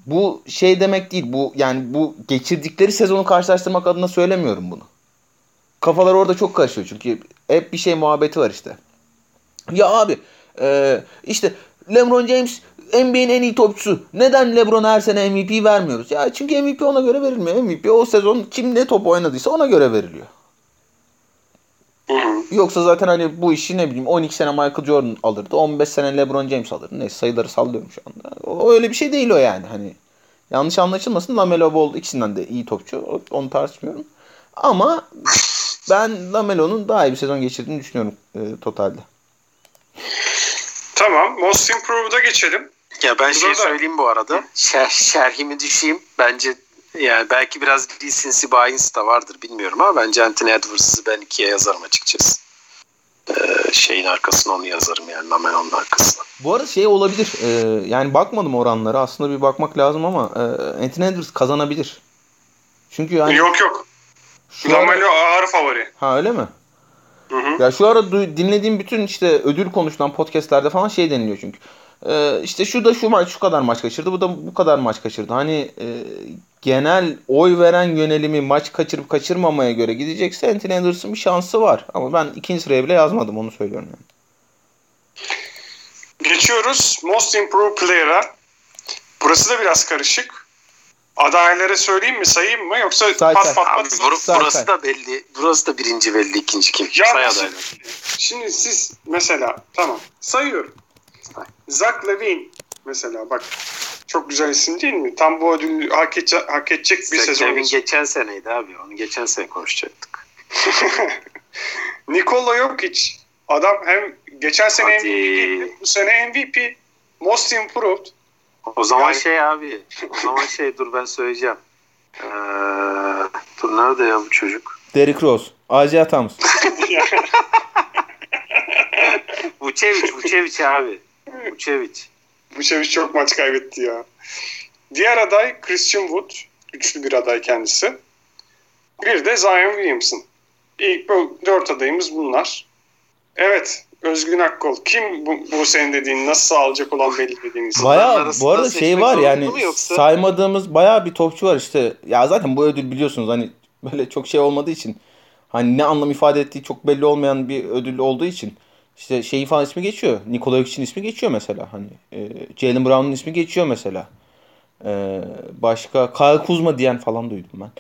bu şey demek değil bu yani bu geçirdikleri sezonu karşılaştırmak adına söylemiyorum bunu. Kafalar orada çok karışıyor çünkü hep bir şey muhabbeti var işte. Ya abi e, işte LeBron James NBA'nin en iyi topçusu. Neden LeBron'a her sene MVP vermiyoruz? Ya çünkü MVP ona göre verilmiyor. MVP o sezon kim ne top oynadıysa ona göre veriliyor. Yoksa zaten hani bu işi ne bileyim 12 sene Michael Jordan alırdı. 15 sene LeBron James alırdı. Neyse sayıları sallıyorum şu anda. O öyle bir şey değil o yani. Hani yanlış anlaşılmasın Lamelo Ball ikisinden de iyi topçu. Onu tartışmıyorum. Ama ben Lamelo'nun daha iyi bir sezon geçirdiğini düşünüyorum e, totalde. Tamam. Most Improved'a geçelim. Ya ben şey söyleyeyim bu arada. Şer, şerhimi düşeyim. Bence yani belki biraz recency bias da vardır bilmiyorum ama bence Anthony Edwards'ı ben ikiye yazarım açıkçası. Ee, şeyin arkasına onu yazarım yani Lamelo'nun arkasına. Bu arada şey olabilir. e, yani bakmadım oranlara. Aslında bir bakmak lazım ama e, Anthony Edwards kazanabilir. Çünkü yani Yok yok. şu Lamelo ağır favori. Ha öyle mi? Hı hı. Ya şu ara dinlediğim bütün işte ödül konuşulan podcastlerde falan şey deniliyor çünkü. Ee, işte şu da şu maç şu kadar maç kaçırdı, bu da bu kadar maç kaçırdı. Hani e, genel oy veren yönelimi maç kaçırıp kaçırmamaya göre gidecekse Anthony Edwards'ın bir şansı var. Ama ben ikinci sıraya bile yazmadım onu söylüyorum yani. Geçiyoruz Most Improved Player'a. Burası da biraz karışık. Adayları söyleyeyim mi sayayım mı yoksa Say, pat say. pat Abi pat. bur- Say, burası say. da belli. Burası da birinci belli, ikinci kim? Ya Say şimdi, adayları. şimdi siz mesela tamam sayıyorum. Zach Levine mesela bak Çok güzel isim değil mi? Tam bu ödülü hak, edecek, hak edecek bir Zach sezon. Lavin geçen seneydi abi. Onu geçen sene konuşacaktık. Nikola Jokic. Adam hem geçen sene Hadi. MVP, bu sene MVP. Most Improved. O zaman Yani- şey abi. O zaman şey dur ben söyleyeceğim. Ee, dur nerede ya bu çocuk? Derrick Rose. Isaiah Thomas. Vucevic, Vucevic abi. Vucevic. Bu çeviş çok maç kaybetti ya. Diğer aday Christian Wood. Güçlü bir aday kendisi. Bir de Zion Williamson. İlk dört adayımız bunlar. Evet. Özgün Akkol. Kim bu, bu senin dediğin nasıl sağlayacak olan belli dediğiniz? Bunların Baya bu arada şey var yani yoksa? saymadığımız baya bir topçu var işte. Ya zaten bu ödül biliyorsunuz hani böyle çok şey olmadığı için hani ne anlam ifade ettiği çok belli olmayan bir ödül olduğu için işte şeyin falan ismi geçiyor. Nikola Jokic'in ismi geçiyor mesela hani. E, Jalen Brown'un ismi geçiyor mesela. E, başka Kyle Kuzma diyen falan duydum ben.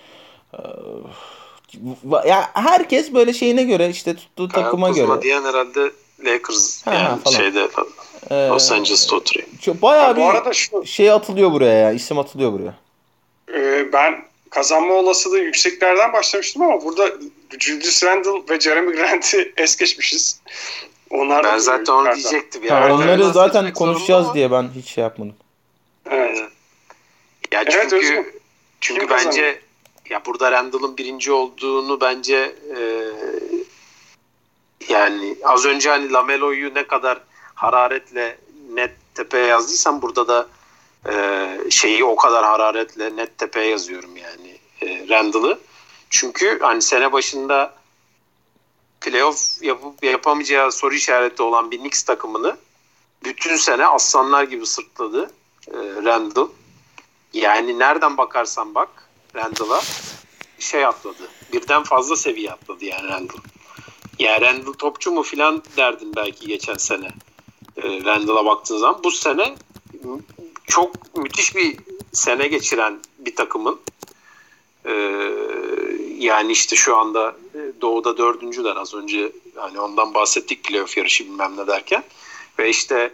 E, ya herkes böyle şeyine göre işte tuttuğu takıma Kuzma göre. diyen herhalde Lakers Ha, yani falan. şeyde e, Los Angeles'ta oturuyor. çok- bayağı bu bir arada şu şey atılıyor buraya ya. isim atılıyor buraya. e, ben kazanma olasılığı yükseklerden başlamıştım ama burada Julius Randle ve Jeremy Grant'i es geçmişiz. Onlar Ben zaten onu diyecektim. Ha, Yani. onları zaten konuşacağız diye ben hiç şey yapmadım. Evet. Ya Evet, çünkü Özgür. çünkü Kim bence kazanıyor? ya burada Randall'ın birinci olduğunu bence e, yani az önce hani Lamelo'yu ne kadar hararetle net tepeye yazdıysam burada da e, şeyi o kadar hararetle net tepeye yazıyorum yani e, Randall'ı. Çünkü hani sene başında playoff yapıp yapamayacağı soru işareti olan bir Knicks takımını bütün sene aslanlar gibi sırtladı e, Randall. Yani nereden bakarsan bak Randall'a şey atladı. Birden fazla seviye atladı yani Randall. Yani Randall topçu mu filan derdin belki geçen sene. E, Randall'a baktığın zaman. Bu sene çok müthiş bir sene geçiren bir takımın e, yani işte şu anda e, doğuda dördüncüler az önce hani ondan bahsettik playoff yarışı bilmem ne derken ve işte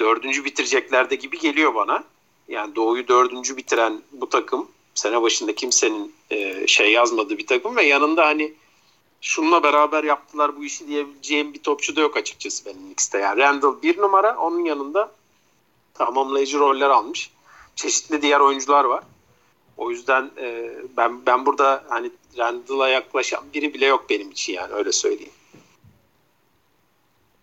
dördüncü bitirecekler de gibi geliyor bana. Yani Doğu'yu dördüncü bitiren bu takım sene başında kimsenin e, şey yazmadığı bir takım ve yanında hani şununla beraber yaptılar bu işi diyebileceğim bir topçu da yok açıkçası benim Knicks'te. Yani Randall bir numara onun yanında tamamlayıcı roller almış. Çeşitli diğer oyuncular var. O yüzden e, ben ben burada hani Randall'a yaklaşan biri bile yok benim için yani öyle söyleyeyim.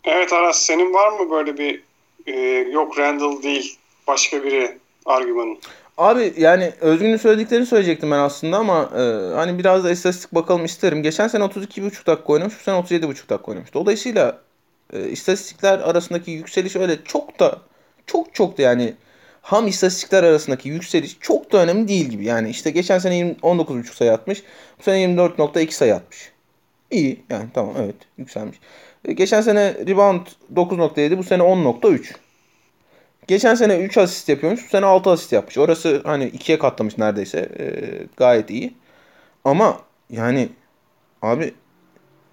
Evet Aras senin var mı böyle bir e, yok Randall değil başka biri argümanın? Abi yani Özgün'ün söylediklerini söyleyecektim ben aslında ama e, hani biraz da istatistik bakalım isterim. Geçen sene 32,5 dakika oynamış, bu sene 37,5 dakika oynamış. Dolayısıyla e, istatistikler arasındaki yükseliş öyle çok da çok çok da yani ham istatistikler arasındaki yükseliş çok da önemli değil gibi. Yani işte geçen sene 20 19,5 sayı atmış, bu sene 24.2 sayı atmış. İyi yani tamam evet yükselmiş. E, geçen sene rebound 9.7, bu sene 10.3. Geçen sene 3 asist yapıyormuş. Bu sene 6 asist yapmış. Orası hani ikiye katlamış neredeyse. Ee, gayet iyi. Ama yani abi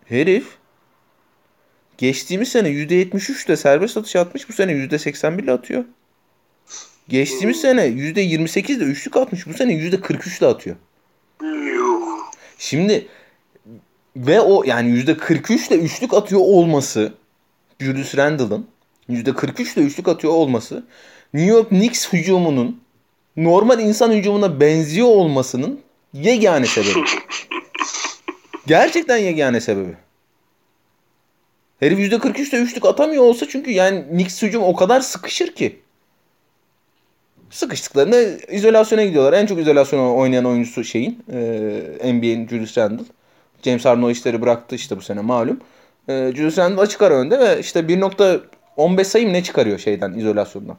herif geçtiğimiz sene %73 ile serbest atış atmış. Bu sene %81 ile atıyor. Geçtiğimiz sene %28 ile üçlük atmış. Bu sene %43 ile atıyor. Şimdi ve o yani %43 ile üçlük atıyor olması Julius Randle'ın %43 ile üçlük atıyor olması New York Knicks hücumunun normal insan hücumuna benziyor olmasının yegane sebebi. Gerçekten yegane sebebi. Herif %43 ile üçlük atamıyor olsa çünkü yani Knicks hücum o kadar sıkışır ki. Sıkıştıklarında izolasyona gidiyorlar. En çok izolasyona oynayan oyuncusu şeyin e, NBA'in Julius Randle. James Harden o işleri bıraktı işte bu sene malum. E, Julius Randle açık ara önde ve işte 1. 15 sayım ne çıkarıyor şeyden izolasyondan.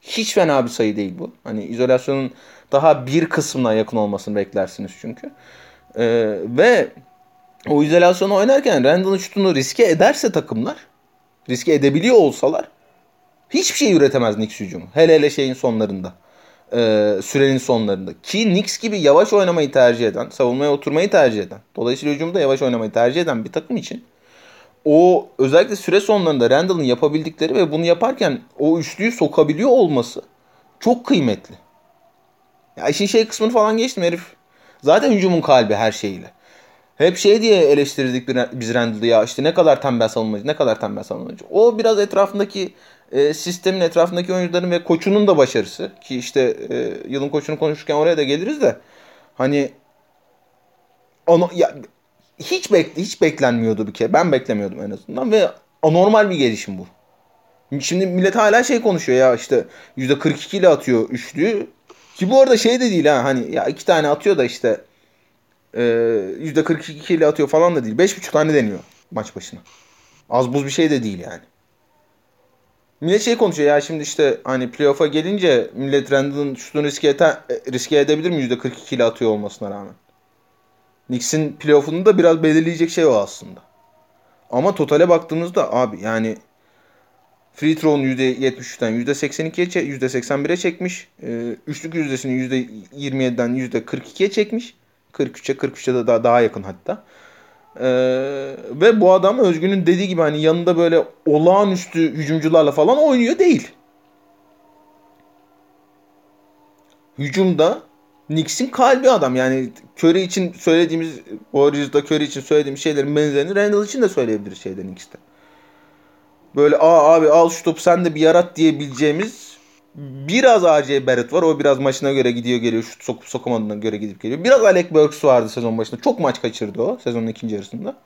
Hiç fena bir sayı değil bu. Hani izolasyonun daha bir kısmına yakın olmasını beklersiniz çünkü. Ee, ve o izolasyonu oynarken Randall'ın şutunu riske ederse takımlar, riske edebiliyor olsalar hiçbir şey üretemez Knicks hücumu. Hele hele şeyin sonlarında. E, sürenin sonlarında. Ki Knicks gibi yavaş oynamayı tercih eden, savunmaya oturmayı tercih eden, dolayısıyla hücumda yavaş oynamayı tercih eden bir takım için o özellikle süre sonlarında Randall'ın yapabildikleri ve bunu yaparken o üçlüyü sokabiliyor olması Çok kıymetli. Ya işin şey kısmını falan geçtim herif. Zaten hücumun kalbi her şeyiyle. Hep şey diye eleştirdik biz Randall'ı ya işte ne kadar tembel savunmacı, ne kadar tembel savunmacı. O biraz etrafındaki e, sistemin etrafındaki oyuncuların ve koçunun da başarısı. Ki işte e, yılın koçunu konuşurken oraya da geliriz de. Hani onu ya hiç bekle hiç beklenmiyordu bir kere. Ben beklemiyordum en azından ve anormal bir gelişim bu. Şimdi millet hala şey konuşuyor ya işte %42 ile atıyor üçlüyü. Ki bu arada şey de değil ha hani ya iki tane atıyor da işte e, %42 ile atıyor falan da değil. 5,5 tane deniyor maç başına. Az buz bir şey de değil yani. Millet şey konuşuyor ya şimdi işte hani playoff'a gelince millet Randall'ın şutunu riske, ete, riske edebilir mi %42 ile atıyor olmasına rağmen. Knicks'in playoff'unu da biraz belirleyecek şey o aslında. Ama totale baktığımızda abi yani free throw'un %73'ten %82'ye %81'e çekmiş. E, üçlük yüzdesini %27'den %42'ye çekmiş. 43'e 43'e de daha, daha yakın hatta. Ee, ve bu adam Özgün'ün dediği gibi hani yanında böyle olağanüstü hücumcularla falan oynuyor değil. Hücumda Knicks'in kalbi adam. Yani Curry için söylediğimiz Warriors'da Curry için söylediğimiz şeylerin benzerini Randall için de söyleyebiliriz şeyden Knicks'te. Böyle aa abi al şu topu sen de bir yarat diyebileceğimiz biraz A.J. Barrett var. O biraz maçına göre gidiyor geliyor. Şut sokup sokamadığına göre gidip geliyor. Biraz Alec Burks vardı sezon başında. Çok maç kaçırdı o sezonun ikinci yarısında.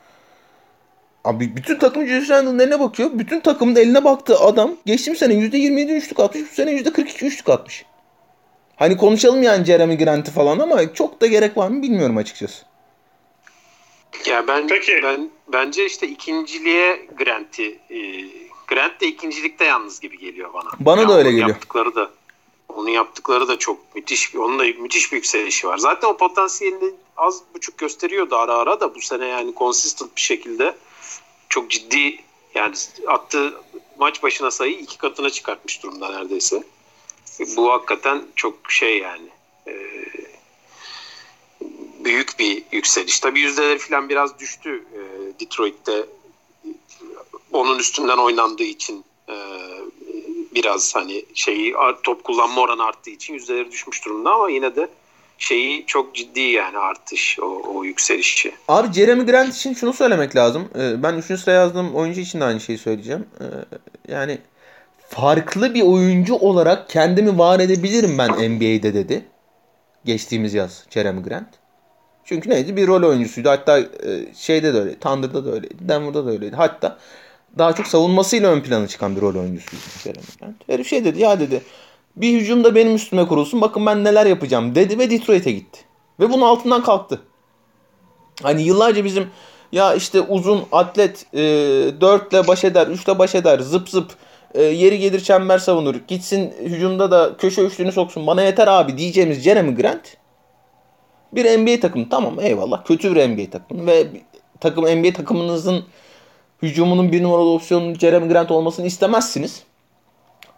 Abi bütün takım Julius Randle'ın eline bakıyor. Bütün takımın eline baktığı adam geçtiğimiz sene %27 üçlük atmış. Bu sene %42 üçlük atmış. Hani konuşalım yani Jeremy Grant'ı falan ama çok da gerek var mı bilmiyorum açıkçası. Ya ben Peki. ben bence işte ikinciliğe Grant'i e, Grant de ikincilikte yalnız gibi geliyor bana. Bana ya da öyle geliyor. Yaptıkları da onun yaptıkları da çok müthiş bir onun da müthiş bir yükselişi var. Zaten o potansiyelini az buçuk gösteriyordu ara ara da bu sene yani consistent bir şekilde çok ciddi yani attığı maç başına sayı iki katına çıkartmış durumda neredeyse. Bu hakikaten çok şey yani e, büyük bir yükseliş. Tabii yüzdeleri falan biraz düştü e, Detroit'te onun üstünden oynandığı için e, biraz hani şeyi top kullanma oranı arttığı için yüzdeleri düşmüş durumda ama yine de şeyi çok ciddi yani artış o, o yükselişi. Abi Jeremy Grant için şunu söylemek lazım. Ee, ben 3. sıraya yazdığım oyuncu için de aynı şeyi söyleyeceğim. Ee, yani farklı bir oyuncu olarak kendimi var edebilirim ben NBA'de dedi. Geçtiğimiz yaz Jeremy Grant. Çünkü neydi? Bir rol oyuncusuydu. Hatta e, şeyde de öyle. Thunder'da da öyleydi. Denver'da da öyleydi. Hatta daha çok savunmasıyla ön plana çıkan bir rol oyuncusuydu Jeremy Grant. Herif şey dedi ya dedi bir hücumda benim üstüme kurulsun bakın ben neler yapacağım dedi ve Detroit'e gitti. Ve bunun altından kalktı. Hani yıllarca bizim ya işte uzun atlet e, dörtle baş eder, üçle baş eder, zıp zıp e, yeri gelir çember savunur. Gitsin hücumda da köşe üçlüğünü soksun bana yeter abi diyeceğimiz Jeremy Grant bir NBA takımı tamam eyvallah kötü bir NBA takımı ve takım NBA takımınızın hücumunun bir numaralı opsiyonu Jeremy Grant olmasını istemezsiniz.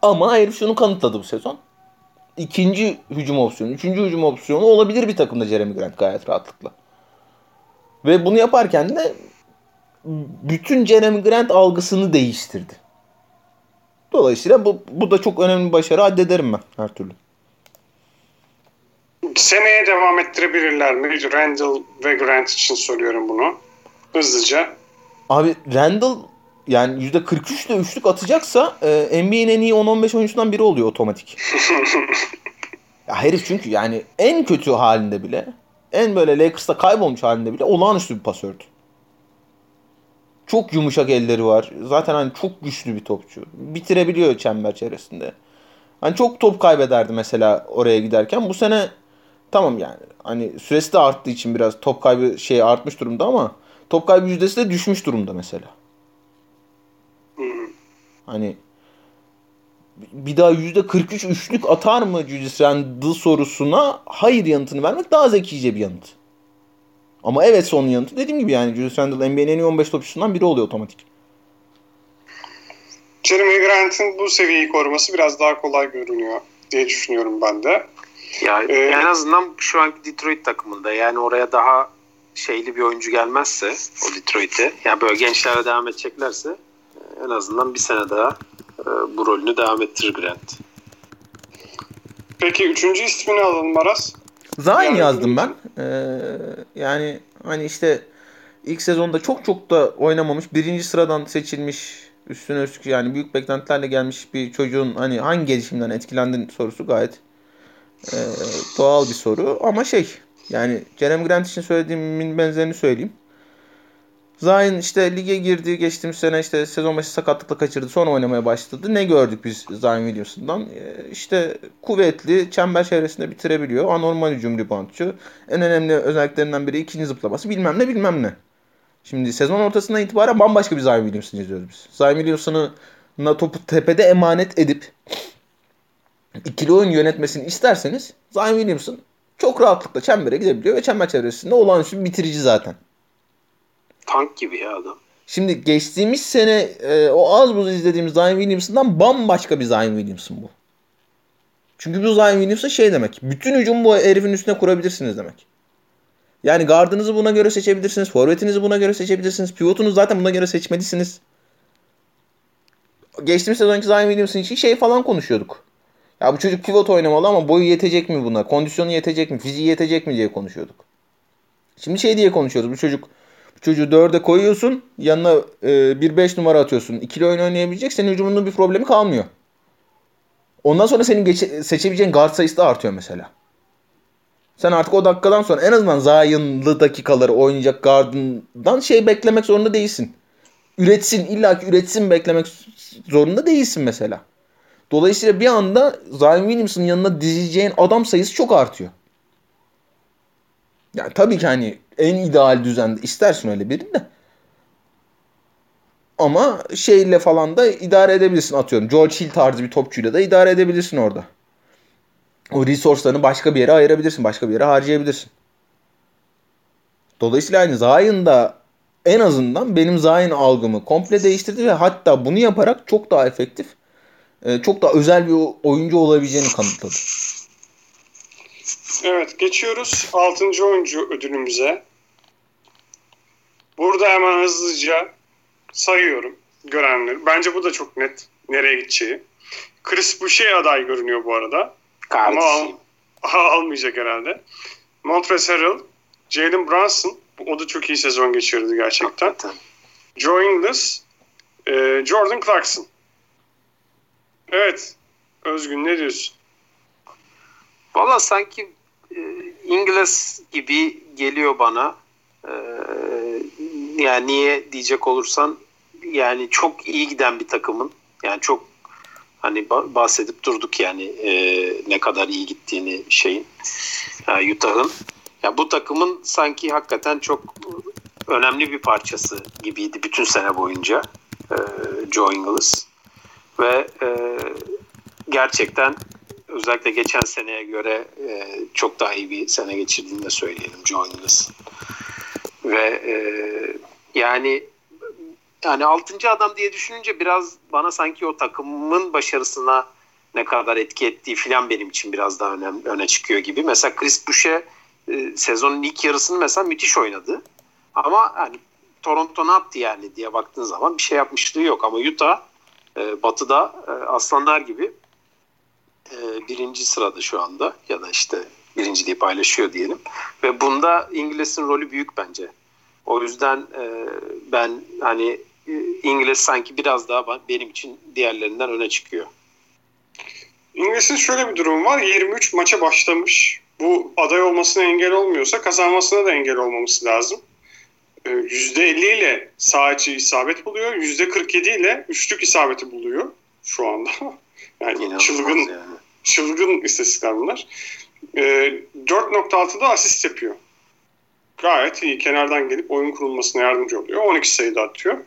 Ama herif şunu kanıtladı bu sezon. İkinci hücum opsiyonu, üçüncü hücum opsiyonu olabilir bir takımda Jeremy Grant gayet rahatlıkla. Ve bunu yaparken de bütün Jeremy Grant algısını değiştirdi. Dolayısıyla bu, bu da çok önemli bir başarı addederim ben her türlü. Seneye devam ettirebilirler mi? Randall ve Grant için soruyorum bunu. Hızlıca. Abi Randall yani %43 ile üçlük atacaksa e, NBA'nin en iyi 10-15 oyuncusundan biri oluyor otomatik. ya herif çünkü yani en kötü halinde bile en böyle Lakers'ta kaybolmuş halinde bile olağanüstü bir pasördü. Çok yumuşak elleri var. Zaten hani çok güçlü bir topçu. Bitirebiliyor çember çevresinde. Hani çok top kaybederdi mesela oraya giderken. Bu sene tamam yani hani süresi de arttığı için biraz top kaybı şey artmış durumda ama top kaybı yüzdesi de düşmüş durumda mesela. Hani bir daha yüzde 43 üçlük atar mı Julius Randle sorusuna hayır yanıtını vermek daha zekice bir yanıt. Ama evet son yanıtı dediğim gibi yani Julius Randle NBA'nin en iyi 15 topçusundan biri oluyor otomatik. Jeremy Grant'in bu seviyeyi koruması biraz daha kolay görünüyor diye düşünüyorum ben de. Ya ee, en azından şu anki Detroit takımında yani oraya daha şeyli bir oyuncu gelmezse o Detroit'e yani böyle gençlerle devam edeceklerse en azından bir sene daha e, bu rolünü devam ettirir Grant. Peki üçüncü ismini alalım Aras. Zayn yazdım ben. Ee, yani hani işte ilk sezonda çok çok da oynamamış. Birinci sıradan seçilmiş üstüne üstlük yani büyük beklentilerle gelmiş bir çocuğun hani hangi gelişimden etkilendin sorusu gayet e, doğal bir soru. Ama şey yani Jeremy Grant için söylediğimin benzerini söyleyeyim. Zayn işte lige girdi. Geçtiğimiz sene işte sezon başı sakatlıkla kaçırdı. Sonra oynamaya başladı. Ne gördük biz Zayn Williamson'dan? Ee, işte kuvvetli, çember çevresinde bitirebiliyor. Anormal hücum reboundçu. En önemli özelliklerinden biri ikinci zıplaması. Bilmem ne bilmem ne. Şimdi sezon ortasından itibaren bambaşka bir Zion Williamson izliyoruz biz. Zion Williamson'ı topu tepede emanet edip ikili oyun yönetmesini isterseniz Zion Williamson çok rahatlıkla çembere gidebiliyor ve çember çevresinde olağanüstü bir bitirici zaten. Tank gibi ya adam. Şimdi geçtiğimiz sene e, o az buz izlediğimiz Zion Williamson'dan bambaşka bir Zion Williamson bu. Çünkü bu Zion Williamson şey demek. Bütün hücumu bu herifin üstüne kurabilirsiniz demek. Yani gardınızı buna göre seçebilirsiniz. Forvetinizi buna göre seçebilirsiniz. Pivotunuzu zaten buna göre seçmelisiniz. Geçtiğimiz sezonki Zion Williamson için şey falan konuşuyorduk. Ya bu çocuk pivot oynamalı ama boyu yetecek mi buna? Kondisyonu yetecek mi? Fiziği yetecek mi diye konuşuyorduk. Şimdi şey diye konuşuyoruz. Bu çocuk çocuğu dörde koyuyorsun. Yanına e, bir beş numara atıyorsun. İkili oyun oynayabilecek. Senin hücumunda bir problemi kalmıyor. Ondan sonra senin geçe- seçebileceğin guard sayısı da artıyor mesela. Sen artık o dakikadan sonra en azından Zion'lı dakikaları oynayacak gardından şey beklemek zorunda değilsin. Üretsin, illaki üretsin beklemek zorunda değilsin mesela. Dolayısıyla bir anda Zion Williamson'ın yanına dizeceğin adam sayısı çok artıyor. Yani tabii ki hani en ideal düzende istersin öyle birini de. Ama şeyle falan da idare edebilirsin atıyorum. George Hill tarzı bir topçuyla da idare edebilirsin orada. O resource'larını başka bir yere ayırabilirsin. Başka bir yere harcayabilirsin. Dolayısıyla hani Zion da en azından benim Zion algımı komple değiştirdi ve hatta bunu yaparak çok daha efektif, e, çok daha özel bir oyuncu olabileceğini kanıtladı. Evet geçiyoruz 6. oyuncu ödülümüze. Burada hemen hızlıca sayıyorum görenleri. Bence bu da çok net nereye gideceği. Chris Boucher aday görünüyor bu arada. Ama al, Kardeşim. almayacak herhalde. Montrezl Harrell, Jalen Brunson. O da çok iyi sezon geçirdi gerçekten. Joe Ingles, e, Jordan Clarkson. Evet. Özgün ne diyorsun? Valla sanki İngiliz gibi geliyor bana. E, yani niye diyecek olursan yani çok iyi giden bir takımın yani çok hani ba- bahsedip durduk yani e, ne kadar iyi gittiğini şeyin e, Utah'ın. Ya bu takımın sanki hakikaten çok önemli bir parçası gibiydi bütün sene boyunca e, Joe Ingles ve e, gerçekten özellikle geçen seneye göre e, çok daha iyi bir sene geçirdiğini de söyleyelim Joe Ingles. Ve e, yani yani 6. adam diye düşününce biraz bana sanki o takımın başarısına ne kadar etki ettiği filan benim için biraz daha önem, öne çıkıyor gibi. Mesela Chris Boucher e, sezonun ilk yarısını mesela müthiş oynadı. Ama hani Toronto ne yaptı yani diye baktığın zaman bir şey yapmışlığı yok. Ama Utah e, batıda e, aslanlar gibi e, birinci sırada şu anda ya da işte birinciliği paylaşıyor diyelim. Ve bunda İngiliz'in rolü büyük bence. O yüzden e, ben hani e, İngiliz sanki biraz daha benim için diğerlerinden öne çıkıyor. İngiliz'in şöyle bir durum var. 23 maça başlamış. Bu aday olmasına engel olmuyorsa kazanmasına da engel olmaması lazım. Ee, %50 ile içi isabet buluyor. %47 ile üçlük isabeti buluyor şu anda. yani İnanılmaz çılgın yani. Çılgın istatistikler bunlar. Ee, 4.6'da asist yapıyor. Gayet iyi. Kenardan gelip oyun kurulmasına yardımcı oluyor. 12 sayıda atıyor.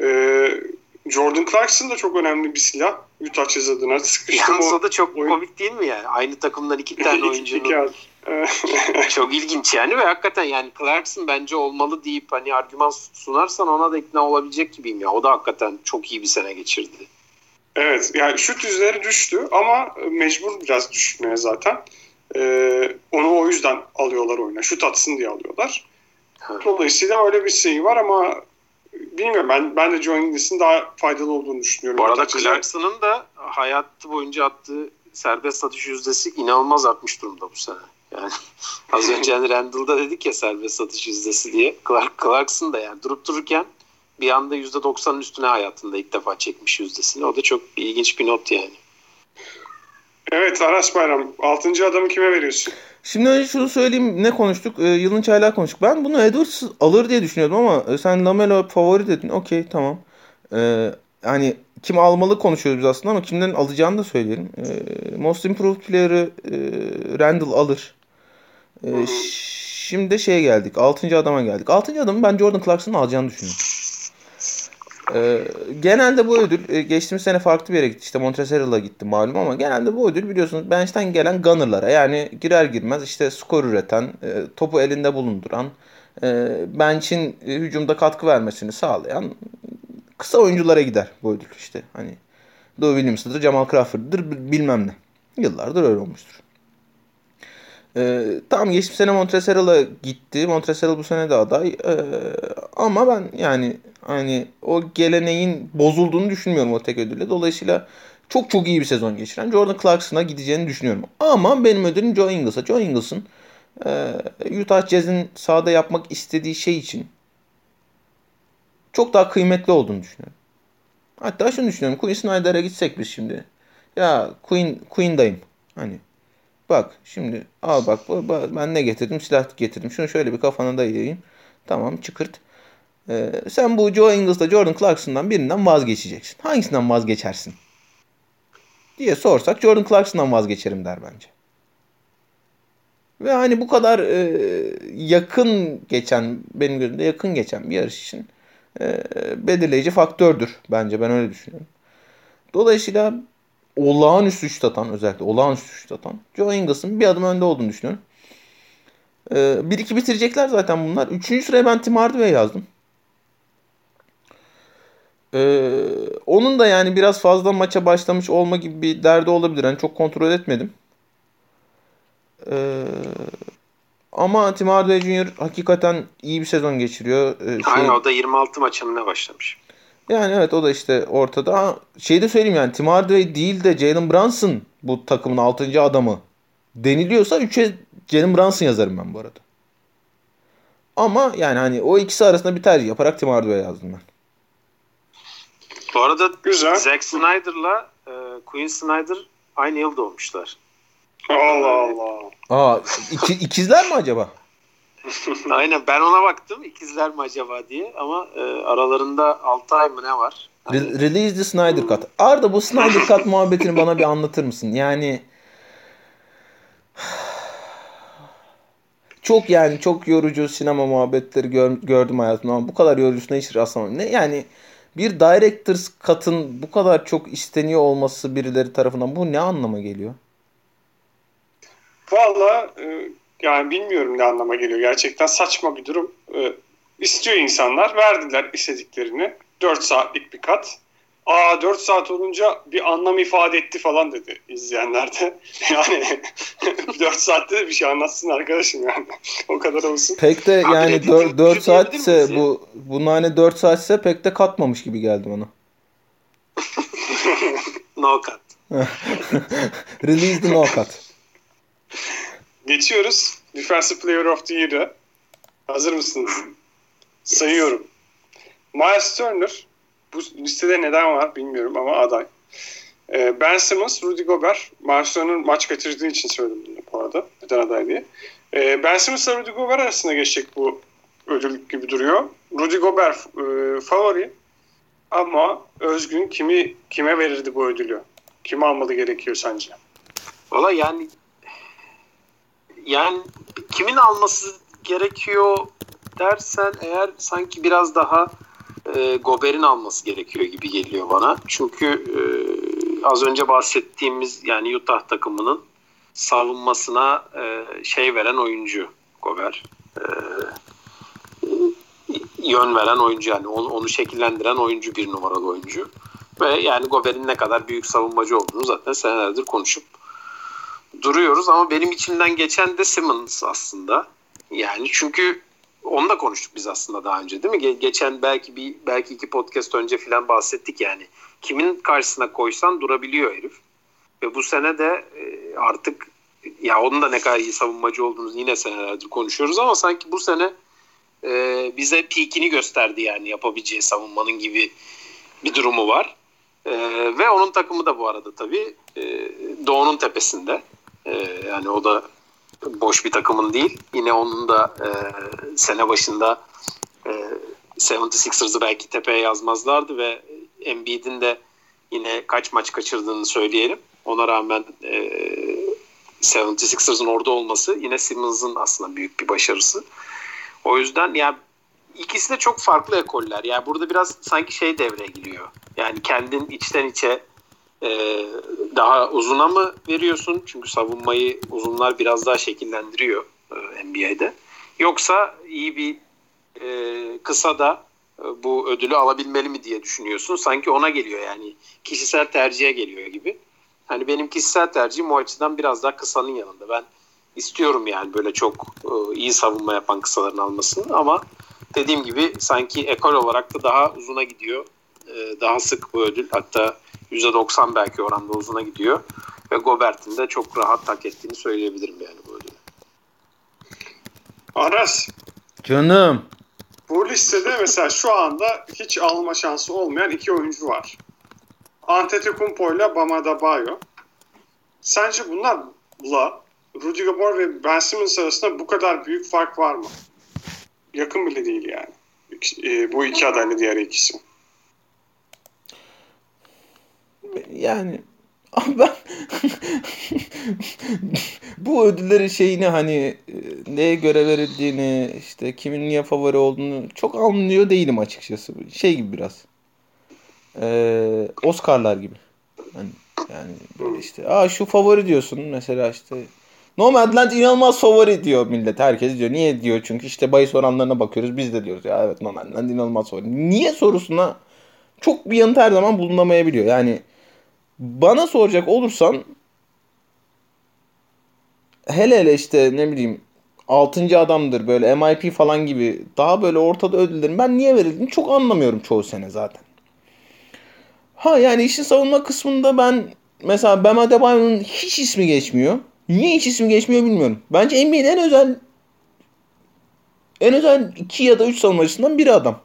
Ee, Jordan Clarkson da çok önemli bir silah. Utah Jazz adına Yalnız da çok oyun- komik değil mi yani? Aynı takımdan iki tane oyuncunun çok ilginç yani ve hakikaten yani Clarkson bence olmalı deyip hani argüman sunarsan ona da ikna olabilecek gibiyim ya. O da hakikaten çok iyi bir sene geçirdi. Evet yani şut yüzleri düştü ama mecbur biraz düşmeye zaten. Ee, onu o yüzden alıyorlar oyuna. Şut atsın diye alıyorlar. Dolayısıyla öyle bir şey var ama bilmiyorum ben ben de Joe Inglis'in daha faydalı olduğunu düşünüyorum. Bu arada. Clarkson'ın da hayatı boyunca attığı serbest satış yüzdesi inanılmaz artmış durumda bu sene. Yani az önce hani Randall'da dedik ya serbest satış yüzdesi diye. Clark, Clarkson da yani durup dururken bir anda %90'ın üstüne hayatında ilk defa çekmiş yüzdesini. O da çok ilginç bir not yani. Evet Aras Bayram. Altıncı adamı kime veriyorsun? Şimdi önce şunu söyleyeyim. Ne konuştuk? Ee, yılın çaylağı konuştuk. Ben bunu Edwards alır diye düşünüyordum ama e, sen Lamelo favori dedin. Okey tamam. Ee, hani kim almalı konuşuyoruz biz aslında ama kimden alacağını da söyleyelim. Ee, Most Improved Player'ı e, Randall alır. Ee, şimdi de şeye geldik. Altıncı adama geldik. Altıncı adamı ben Jordan Clarkson'ın alacağını düşünüyorum. Ee, genelde bu ödül e, geçtiğimiz sene farklı bir yere gitti. İşte Montresal'a gitti malum ama genelde bu ödül biliyorsunuz bench'ten gelen gunner'lara yani girer girmez işte skor üreten, e, topu elinde bulunduran, e, bench'in hücumda katkı vermesini sağlayan kısa oyunculara gider bu ödül işte. Hani Lou Williams'dır, Jamal Crawford'dır bilmem ne. Yıllardır öyle olmuştur. Ee, tamam geçmiş sene Montresal'a gitti. Montreal bu sene de aday. Ee, ama ben yani hani o geleneğin bozulduğunu düşünmüyorum o tek ödülle. Dolayısıyla çok çok iyi bir sezon geçiren Jordan Clarkson'a gideceğini düşünüyorum. Ama benim ödülüm Joe Ingles'a. Joe Ingles'ın Utah Jazz'in sahada yapmak istediği şey için çok daha kıymetli olduğunu düşünüyorum. Hatta şunu düşünüyorum. Queen Snyder'a gitsek biz şimdi. Ya Queen Queen'dayım. Hani bak şimdi al bak ben ne getirdim? Silah getirdim. Şunu şöyle bir kafana dayayayım. Tamam çıkırt. Ee, sen bu Joe Ingles'la Jordan Clarkson'dan birinden vazgeçeceksin. Hangisinden vazgeçersin? Diye sorsak Jordan Clarkson'dan vazgeçerim der bence. Ve hani bu kadar e, yakın geçen, benim gözümde yakın geçen bir yarış için e, belirleyici faktördür bence. Ben öyle düşünüyorum. Dolayısıyla olağanüstü şut atan özellikle olağanüstü şut atan Joe Ingles'ın bir adım önde olduğunu düşünüyorum. Bir iki bitirecekler zaten bunlar. Üçüncü sıraya ben Tim Hardaway yazdım. Ee, onun da yani biraz fazla maça başlamış olma gibi bir derdi olabilir. Yani çok kontrol etmedim. Ee, ama Tim Hardaway Jr. hakikaten iyi bir sezon geçiriyor. Ee, şey, Aynen o da 26 maçına başlamış. Yani evet o da işte ortada. Ha, şey de söyleyeyim yani Tim Hardaway değil de Jalen Brunson bu takımın 6. adamı deniliyorsa 3'e Jalen Brunson yazarım ben bu arada. Ama yani hani o ikisi arasında bir tercih yaparak Tim Hardaway yazdım ben. Bu arada Güzel. Zack Snyder'la e, Queen Snyder aynı yıl doğmuşlar. Allah Allah. Aa, iki, ikizler mi acaba? Aynen ben ona baktım ikizler mi acaba diye ama e, aralarında 6 ay mı ne var? Hani... Re- release the Snyder Cut. Arda bu Snyder Cut muhabbetini bana bir anlatır mısın? Yani çok yani çok yorucu sinema muhabbetleri gör, gördüm hayatımda ama bu kadar yorucusuna hiç rastlamadım. Ne yani bir director's cut'ın bu kadar çok isteniyor olması birileri tarafından bu ne anlama geliyor? Valla e, yani bilmiyorum ne anlama geliyor. Gerçekten saçma bir durum. E, istiyor insanlar. Verdiler istediklerini. 4 saatlik bir kat. Aa 4 saat olunca bir anlam ifade etti falan dedi izleyenler de. Yani 4 saatte de bir şey anlatsın arkadaşım yani. o kadar olsun. Pek de yani 4, 4 saatse bu bunun hani 4 saatse pek de katmamış gibi geldi bana. no cut. Release the no cut. Geçiyoruz. Defensive Player of the Year'a. Hazır mısınız? Sayıyorum. Miles Turner, bu listede neden var bilmiyorum ama aday. Ee, ben Simmons, Rudy Gobert. Turner maç kaçırdığı için söyledim bunu bu arada. Neden aday diye. Ee, ben Simmons ile Rudy Gobert arasında geçecek bu ödül gibi duruyor. Rudy Gobert e, favori ama Özgün kimi kime verirdi bu ödülü? Kim almalı gerekiyor sence? Valla yani yani kimin alması gerekiyor dersen eğer sanki biraz daha e, Gober'in alması gerekiyor gibi geliyor bana. Çünkü e, az önce bahsettiğimiz yani Utah takımının savunmasına e, şey veren oyuncu Gober. E, yön veren oyuncu yani onu, onu şekillendiren oyuncu bir numaralı oyuncu. Ve yani Gober'in ne kadar büyük savunmacı olduğunu zaten senelerdir konuşup duruyoruz ama benim içimden geçen de Simmons aslında. Yani çünkü onu da konuştuk biz aslında daha önce değil mi? Geçen belki bir belki iki podcast önce filan bahsettik yani. Kimin karşısına koysan durabiliyor herif. Ve bu sene de e, artık ya onun da ne kadar iyi savunmacı olduğunu yine senelerdir konuşuyoruz ama sanki bu sene e, bize peakini gösterdi yani yapabileceği savunmanın gibi bir durumu var. E, ve onun takımı da bu arada tabii e, Doğu'nun tepesinde. E, yani o da boş bir takımın değil. Yine onun da e, sene başında e, 76ers'ı belki tepeye yazmazlardı ve Embiid'in de yine kaç maç kaçırdığını söyleyelim. Ona rağmen e, 76ers'ın orada olması yine Simmons'ın aslında büyük bir başarısı. O yüzden ya ikisi de çok farklı ekoller. Yani burada biraz sanki şey devreye giriyor. Yani kendin içten içe e, daha uzuna mı veriyorsun? Çünkü savunmayı uzunlar biraz daha şekillendiriyor e, NBA'de. Yoksa iyi bir e, kısa da e, bu ödülü alabilmeli mi diye düşünüyorsun. Sanki ona geliyor yani kişisel tercihe geliyor gibi. Hani benim kişisel tercihim o açıdan biraz daha kısanın yanında. Ben istiyorum yani böyle çok e, iyi savunma yapan kısaların almasını ama dediğim gibi sanki ekol olarak da daha uzuna gidiyor. E, daha sık bu ödül. Hatta %90 belki oranda uzuna gidiyor. Ve Gobert'in de çok rahat hak ettiğini söyleyebilirim yani bu ödülü. Aras. Canım. Bu listede mesela şu anda hiç alma şansı olmayan iki oyuncu var. Antetokounmpo ile Bam Adebayo. Sence bunlarla Rudy Gobert ve Ben Simmons arasında bu kadar büyük fark var mı? Yakın bile değil yani. E, bu iki adayla diğer ikisi. Yani ben bu ödüllerin şeyini hani e, neye göre verildiğini işte kimin niye favori olduğunu çok anlıyor değilim açıkçası. Şey gibi biraz. Ee, Oscar'lar gibi. Hani yani böyle işte aa şu favori diyorsun mesela işte Nomadland inanılmaz favori diyor millet. Herkes diyor. Niye diyor? Çünkü işte bahis oranlarına bakıyoruz. Biz de diyoruz ya evet Nomadland inanılmaz favori. Niye sorusuna çok bir yanıt her zaman bulunamayabiliyor. Yani bana soracak olursan hele hele işte ne bileyim 6. adamdır böyle MIP falan gibi daha böyle ortada ödüllerin ben niye verildiğini çok anlamıyorum çoğu sene zaten. Ha yani işin savunma kısmında ben mesela Bam Adebayo'nun hiç ismi geçmiyor. Niye hiç ismi geçmiyor bilmiyorum. Bence NBA'nin en özel en özel 2 ya da 3 savunmacısından biri adam.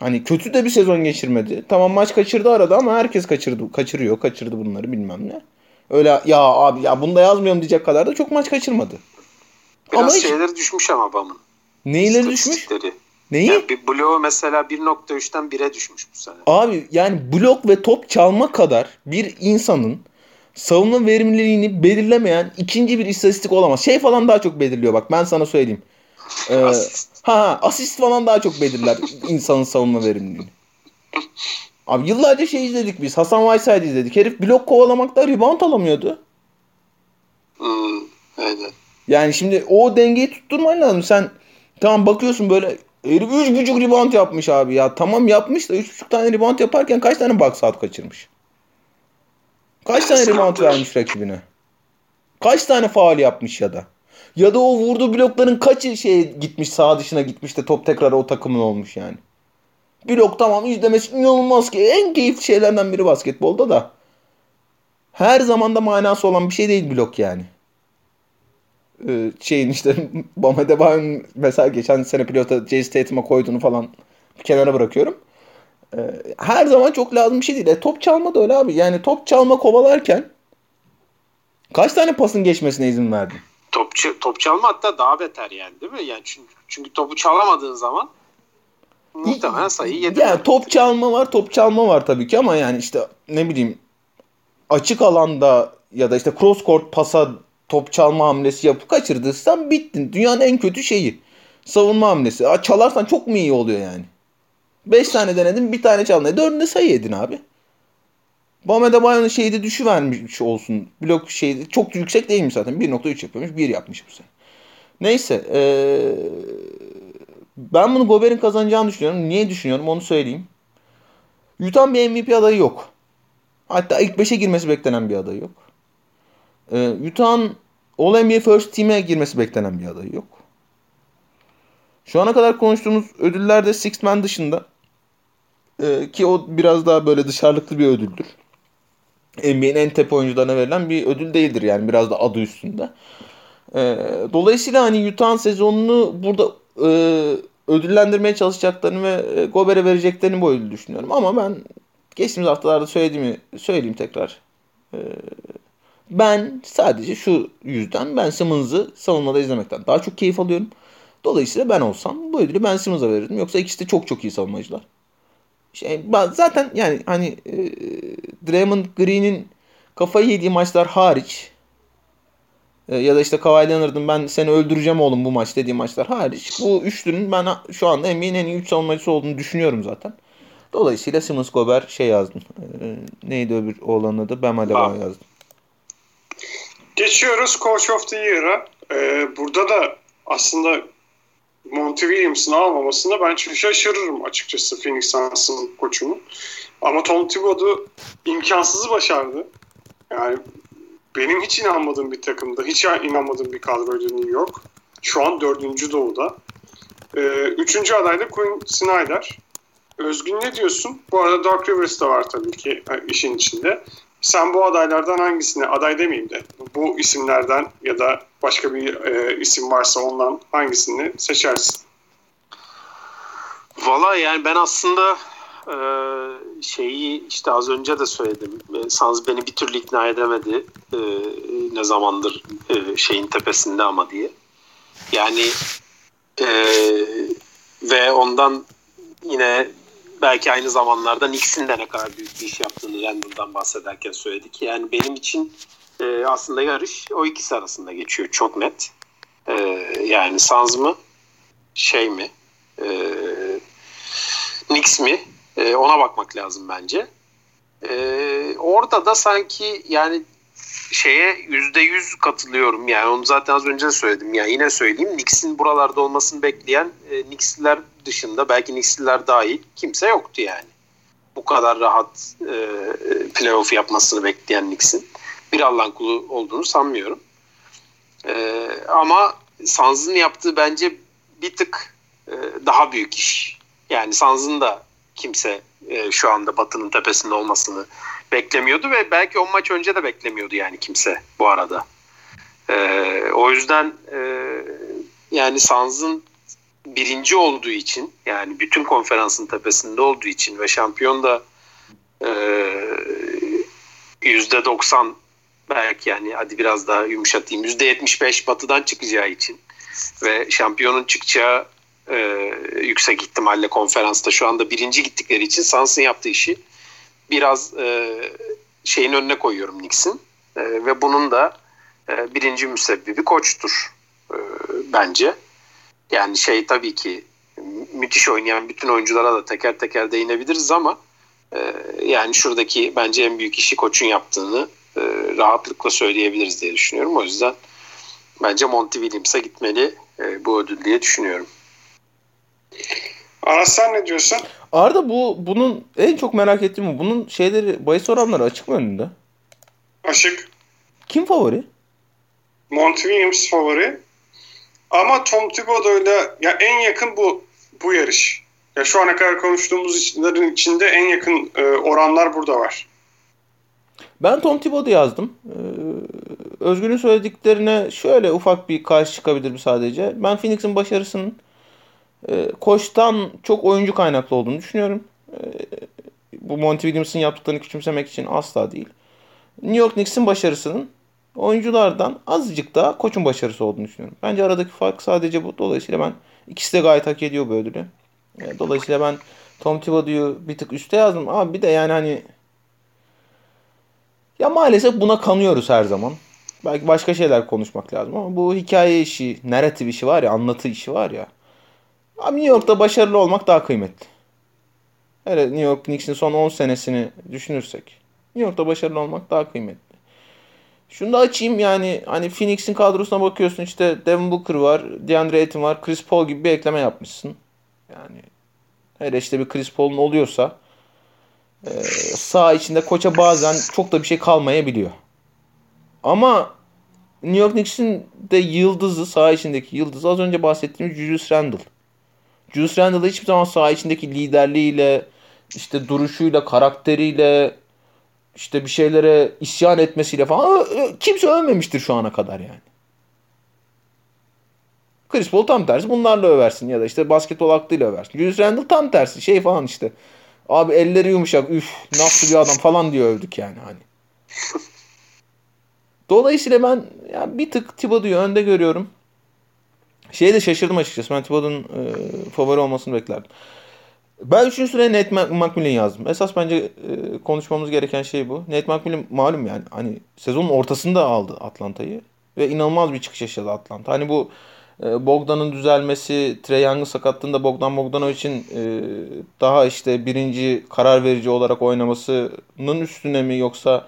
Hani kötü de bir sezon geçirmedi. Tamam maç kaçırdı arada ama herkes kaçırdı, kaçırıyor, kaçırdı bunları bilmem ne. Öyle ya abi ya bunda yazmıyorum diyecek kadar da çok maç kaçırmadı. Biraz ama şeyleri hiç... düşmüş ama Bam'ın. Neyleri düşmüş? Neyi? Yani bir bloğu mesela 1.3'ten 1'e düşmüş bu sene. Abi yani blok ve top çalma kadar bir insanın savunma verimliliğini belirlemeyen ikinci bir istatistik olamaz. Şey falan daha çok belirliyor bak ben sana söyleyeyim. Ee, asist. Ha asist falan daha çok belirler insanın savunma verimliliğini. Abi yıllarca şey izledik biz. Hasan Whiteside izledik. Herif blok kovalamakta rebound alamıyordu. Hmm, aynen. Yani şimdi o dengeyi tutturman lazım. Sen tamam bakıyorsun böyle herif 3.5 rebound yapmış abi ya. Tamam yapmış da 3.5 tane rebound yaparken kaç tane box out kaçırmış? Kaç tane rebound vermiş rakibine? Kaç tane faal yapmış ya da? Ya da o vurduğu blokların kaçı şey gitmiş sağ dışına gitmiş de top tekrar o takımın olmuş yani. Blok tamam izlemesi inanılmaz ki en keyifli şeylerden biri basketbolda da. Her zaman da manası olan bir şey değil blok yani. Ee, şeyin işte Bam Adebayo'nun mesela geçen sene pilota Jason Tatum'a koyduğunu falan bir kenara bırakıyorum. Ee, her zaman çok lazım bir şey değil. E, top çalma da öyle abi. Yani top çalma kovalarken kaç tane pasın geçmesine izin verdin? Top, top çalma hatta daha beter yani değil mi? Yani çünkü, çünkü topu çalamadığın zaman muhtemelen sayıyı yedin. Yani top çalma var, top çalma var tabii ki ama yani işte ne bileyim açık alanda ya da işte cross court pasa top çalma hamlesi yapıp kaçırdıysan bittin. Dünyanın en kötü şeyi. Savunma hamlesi. Çalarsan çok mu iyi oluyor yani? 5 tane denedim bir tane çaldın. Dördünde sayı yedin abi. Bam Adebayo'nun şeyi de düşüvermiş olsun. Blok şeyi çok yüksek değilmiş zaten. 1.3 yapıyormuş. 1 yapmış bu sene. Neyse. Ee, ben bunu Gobert'in kazanacağını düşünüyorum. Niye düşünüyorum onu söyleyeyim. Utah'ın bir MVP adayı yok. Hatta ilk 5'e girmesi beklenen bir adayı yok. Ee, Utah'ın All NBA First Team'e girmesi beklenen bir adayı yok. Şu ana kadar konuştuğumuz ödüllerde Six Man dışında ee, ki o biraz daha böyle dışarılıklı bir ödüldür. NBA'nin en tepe oyuncularına verilen bir ödül değildir yani biraz da adı üstünde. E, dolayısıyla hani Utah'ın sezonunu burada e, ödüllendirmeye çalışacaklarını ve e, Gober'e vereceklerini bu ödülü düşünüyorum. Ama ben geçtiğimiz haftalarda söylediğimi söyleyeyim tekrar. E, ben sadece şu yüzden Ben Simmons'ı savunmada izlemekten daha çok keyif alıyorum. Dolayısıyla ben olsam bu ödülü Ben Simmons'a verirdim. Yoksa ikisi de çok çok iyi savunmacılar. Şey, zaten yani hani e, Draymond Green'in kafayı yediği maçlar hariç e, ya da işte Kawhi Leonard'ın ben seni öldüreceğim oğlum bu maç dediği maçlar hariç bu üçlünün ben şu anda NBA'nin en iyi üç savunmacısı olduğunu düşünüyorum zaten. Dolayısıyla Simmons Gober şey yazdım. E, neydi öbür oğlanın adı? Bam Adebayo yazdım. Geçiyoruz Coach of the Year'a. Ee, burada da aslında Monty Williams'ın almamasında ben çok şaşırırım açıkçası Phoenix Suns'ın koçunu. Ama Tom Thibodeau imkansızı başardı. Yani benim hiç inanmadığım bir takımda, hiç inanmadığım bir kadroydu New York. Şu an dördüncü doğuda. Ee, üçüncü aday da Quinn Snyder. Özgün ne diyorsun? Bu arada Dark Rivers de var tabii ki e, işin içinde. Sen bu adaylardan hangisini, aday demeyeyim de bu isimlerden ya da başka bir e, isim varsa ondan hangisini seçersin? Valla yani ben aslında e, şeyi işte az önce de söyledim. E, beni bir türlü ikna edemedi. E, ne zamandır e, şeyin tepesinde ama diye. Yani e, ve ondan yine belki aynı zamanlarda Knicks'in de ne kadar büyük bir iş yaptığını Randall'dan bahsederken söyledik. Yani benim için e, aslında yarış o ikisi arasında geçiyor çok net. E, yani Suns mı şey mi e, Knicks mi e, ona bakmak lazım bence. E, orada da sanki yani şeye yüzde yüz katılıyorum. Yani onu zaten az önce de söyledim. Yani yine söyleyeyim. Knicks'in buralarda olmasını bekleyen e, Knicks'liler dışında belki Knicks'liler dahil kimse yoktu yani. Bu kadar rahat e, playoff yapmasını bekleyen Knicks'in bir Allah'ın kulu olduğunu sanmıyorum. E, ama Suns'ın yaptığı bence bir tık e, daha büyük iş. Yani Suns'ın da kimse e, şu anda Batı'nın tepesinde olmasını beklemiyordu ve belki on maç önce de beklemiyordu yani kimse bu arada. E, o yüzden e, yani Suns'ın birinci olduğu için yani bütün konferansın tepesinde olduğu için ve şampiyon da e, yüzde doksan belki yani hadi biraz daha yumuşatayım yüzde yetmiş beş batıdan çıkacağı için ve şampiyonun çıkacağı e, yüksek ihtimalle konferansta şu anda birinci gittikleri için Suns'ın yaptığı işi biraz e, şeyin önüne koyuyorum Knicks'in e, ve bunun da e, birinci müsebbibi koçtur e, bence. Yani şey tabii ki müthiş oynayan bütün oyunculara da teker teker değinebiliriz ama e, yani şuradaki bence en büyük işi koçun yaptığını e, rahatlıkla söyleyebiliriz diye düşünüyorum. O yüzden bence Monty Williams'a gitmeli e, bu ödül diye düşünüyorum. Aras sen ne diyorsun? Arda bu bunun en çok merak ettiğim bu. Bunun şeyleri bahis oranları açık mı önünde? Açık. Kim favori? Monty Williams favori. Ama Tom Thibodeau'yla ya en yakın bu bu yarış. Ya şu ana kadar konuştuğumuz işlerin içinde en yakın e, oranlar burada var. Ben Tom Thibodeau yazdım. Ee, Özgür'ün söylediklerine şöyle ufak bir karşı çıkabilirim sadece. Ben Phoenix'in başarısının e, koçtan çok oyuncu kaynaklı olduğunu düşünüyorum. E, bu Monty Williams'ın yaptıklarını küçümsemek için asla değil. New York Knicks'in başarısının oyunculardan azıcık daha koçun başarısı olduğunu düşünüyorum. Bence aradaki fark sadece bu. Dolayısıyla ben ikisi de gayet hak ediyor bu ödülü. E, dolayısıyla ben Tom Thibodeau'yu bir tık üste yazdım. Ama bir de yani hani ya maalesef buna kanıyoruz her zaman. Belki başka şeyler konuşmak lazım ama bu hikaye işi, narratif işi var ya, anlatı işi var ya. Abi New York'ta başarılı olmak daha kıymetli. Evet New York Knicks'in son 10 senesini düşünürsek. New York'ta başarılı olmak daha kıymetli. Şunu da açayım yani hani Phoenix'in kadrosuna bakıyorsun işte Devin Booker var, DeAndre Ayton var, Chris Paul gibi bir ekleme yapmışsın. Yani hele işte bir Chris Paul'un oluyorsa e, sağ içinde koça bazen çok da bir şey kalmayabiliyor. Ama New York Knicks'in de yıldızı, sağ içindeki yıldızı az önce bahsettiğimiz Julius Randle. Julius Randle hiçbir zaman sağ içindeki liderliğiyle, işte duruşuyla, karakteriyle işte bir şeylere isyan etmesiyle falan kimse ölmemiştir şu ana kadar yani. Chris Paul tam tersi bunlarla översin ya da işte basketbol aklıyla översin. Julius Randle tam tersi şey falan işte. Abi elleri yumuşak üf nasıl bir adam falan diye övdük yani hani. Dolayısıyla ben ya bir tık Thibodeau'yu önde görüyorum. Şeye de şaşırdım açıkçası. Ben Thibodeau'nun e, favori olmasını beklerdim. Ben 3. sıraya Nate McMillan yazdım. Esas bence e, konuşmamız gereken şey bu. Nate McMillan malum yani hani sezonun ortasında aldı Atlanta'yı ve inanılmaz bir çıkış yaşadı Atlanta. Hani bu e, Bogdan'ın düzelmesi, Trey Young'ın sakatlığında Bogdan Bogdanovic'in e, daha işte birinci karar verici olarak oynamasının üstüne mi yoksa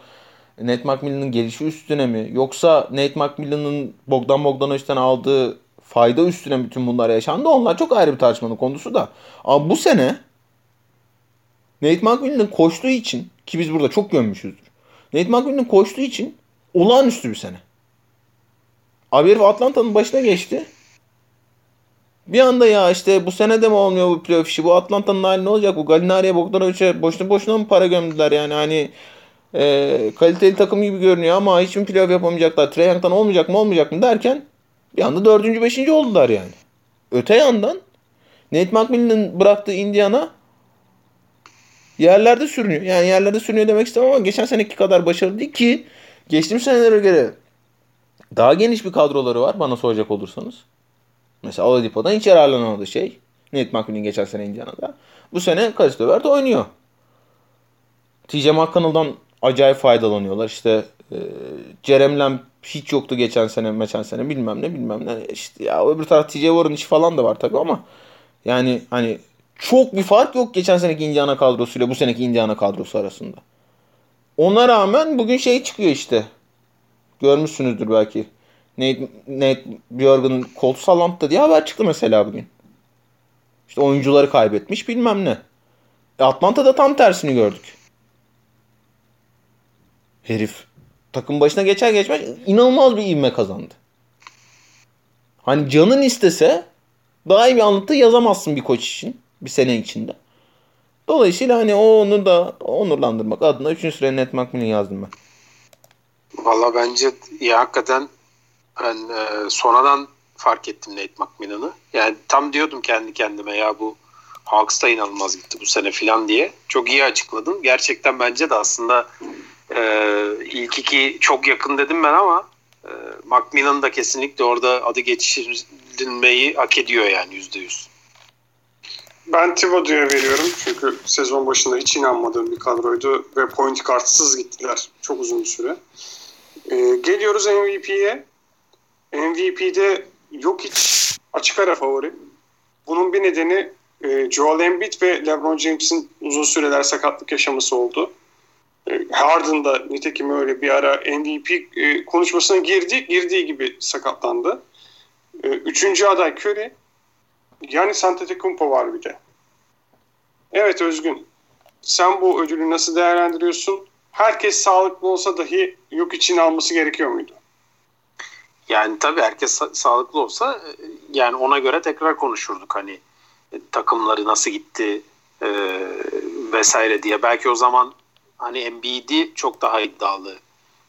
Nate McMillan'ın gelişi üstüne mi yoksa Nate McMillan'ın Bogdan Bogdanovic'ten aldığı fayda üstüne bütün bunlar yaşandı. Onlar çok ayrı bir tartışmanın konusu da. Ama bu sene Nate McMillan'ın koştuğu için ki biz burada çok gömmüşüzdür. Nate McMillan'ın koştuğu için olağanüstü bir sene. Abi herif Atlanta'nın başına geçti. Bir anda ya işte bu sene de mi olmuyor bu playoff işi? Bu Atlanta'nın hali ne olacak? Bu Galinari'ye Bogdanovic'e boşuna boşuna mı para gömdüler yani? Hani e, kaliteli takım gibi görünüyor ama hiç mi playoff yapamayacaklar? Trey Young'dan olmayacak mı olmayacak mı derken bir anda dördüncü beşinci oldular yani. Öte yandan Nate McMillan'ın bıraktığı Indiana yerlerde sürünüyor. Yani yerlerde sürünüyor demek istemem ama geçen seneki kadar başarılı değil ki geçtiğimiz senelere göre daha geniş bir kadroları var bana soracak olursanız. Mesela Oladipo'dan hiç yararlanamadı şey. Nate McMillan geçen sene Indiana'da. Bu sene Karis Levert oynuyor. TJ McConnell'dan acayip faydalanıyorlar. İşte e, Jerem Lamb hiç yoktu geçen sene, geçen sene bilmem ne bilmem ne. İşte ya öbür taraf TJ Warren işi falan da var tabii ama yani hani çok bir fark yok geçen seneki Indiana kadrosuyla bu seneki Indiana kadrosu arasında. Ona rağmen bugün şey çıkıyor işte. Görmüşsünüzdür belki. Nate, Nate Bjorgen'ın koltuğu sallanttı diye haber çıktı mesela bugün. İşte oyuncuları kaybetmiş bilmem ne. E Atlanta'da tam tersini gördük. Herif takım başına geçer geçmez inanılmaz bir ivme kazandı. Hani canın istese daha iyi bir anlatı yazamazsın bir koç için. Bir sene içinde. Dolayısıyla hani onu da onurlandırmak adına 3. sıraya Net McMillan yazdım ben. Valla bence ya hakikaten ben e, sonradan fark ettim Nate McMillan'ı. Yani tam diyordum kendi kendime ya bu Hawks inanılmaz gitti bu sene filan diye. Çok iyi açıkladın. Gerçekten bence de aslında e, ilk iki çok yakın dedim ben ama e, Macmillan da kesinlikle orada adı geçirilmeyi hak ediyor yani yüzde yüz. Ben Thibodeau'ya veriyorum çünkü sezon başında hiç inanmadığım bir kadroydu ve point kartsız gittiler çok uzun bir süre. Ee, geliyoruz MVP'ye. MVP'de yok hiç açık ara favori. Bunun bir nedeni e, Joel Embiid ve LeBron James'in uzun süreler sakatlık yaşaması oldu. E, Harden da nitekim öyle bir ara MVP e, konuşmasına girdi, girdiği gibi sakatlandı. E, üçüncü aday Curry. Yani Antetokounmpo var bir de. Evet Özgün. Sen bu ödülü nasıl değerlendiriyorsun? Herkes sağlıklı olsa dahi yok için alması gerekiyor muydu? Yani tabii herkes sa- sağlıklı olsa yani ona göre tekrar konuşurduk hani takımları nasıl gitti e, vesaire diye. Belki o zaman hani Embiid'i çok daha iddialı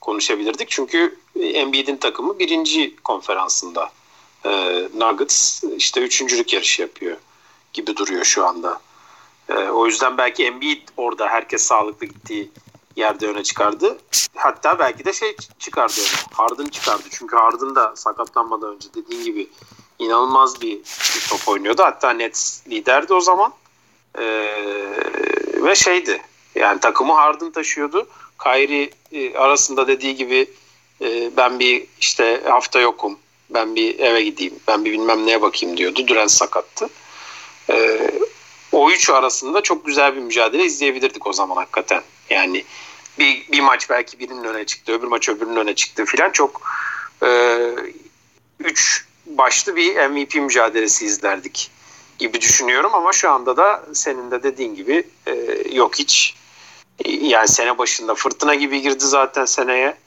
konuşabilirdik. Çünkü Embiid'in takımı birinci konferansında e, Nuggets işte üçüncülük yarışı yapıyor gibi duruyor şu anda. E, o yüzden belki Embiid orada herkes sağlıklı gittiği yerde öne çıkardı. Hatta belki de şey çıkardı öne. Harden çıkardı. Çünkü Harden da sakatlanmadan önce dediğin gibi inanılmaz bir, bir top oynuyordu. Hatta Nets liderdi o zaman. Ee, ve şeydi yani takımı Harden taşıyordu. Kyrie e, arasında dediği gibi e, ben bir işte hafta yokum. Ben bir eve gideyim. Ben bir bilmem neye bakayım diyordu. Durant sakattı. E, o üç arasında çok güzel bir mücadele izleyebilirdik o zaman hakikaten. Yani bir, bir maç belki birinin öne çıktı, öbür maç öbürünün öne çıktı filan çok üç başlı bir MVP mücadelesi izlerdik gibi düşünüyorum ama şu anda da senin de dediğin gibi e, yok hiç yani sene başında fırtına gibi girdi zaten seneye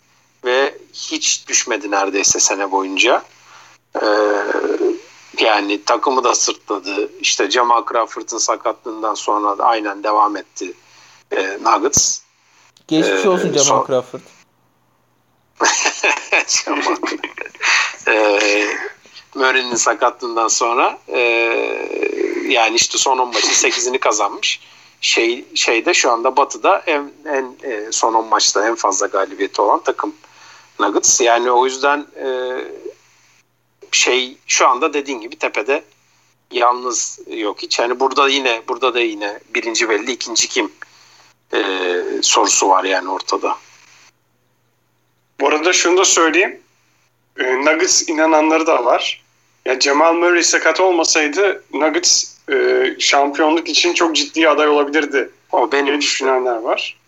ve hiç düşmedi neredeyse sene boyunca. Ee, yani takımı da sırtladı. İşte Jamal Crawford'ın sakatlığından sonra da aynen devam etti e, Nuggets. Geçmiş Ee, olsun Jamal son- Crawford. Jamal. Ee, Murray'nin sakatlığından sonra ee, yani işte son 10 maçın 8'ini kazanmış. Şey şeyde şu anda Batı'da en, en e, son 10 maçta en fazla galibiyeti olan takım Nuggets. Yani o yüzden e, şey şu anda dediğin gibi tepede yalnız yok hiç. Yani burada yine burada da yine birinci belli ikinci kim e, sorusu var yani ortada. Bu arada şunu da söyleyeyim. Nuggets inananları da var. Ya Cemal Murray sakat olmasaydı Nuggets e, şampiyonluk için çok ciddi aday olabilirdi. O benim düşünenler var.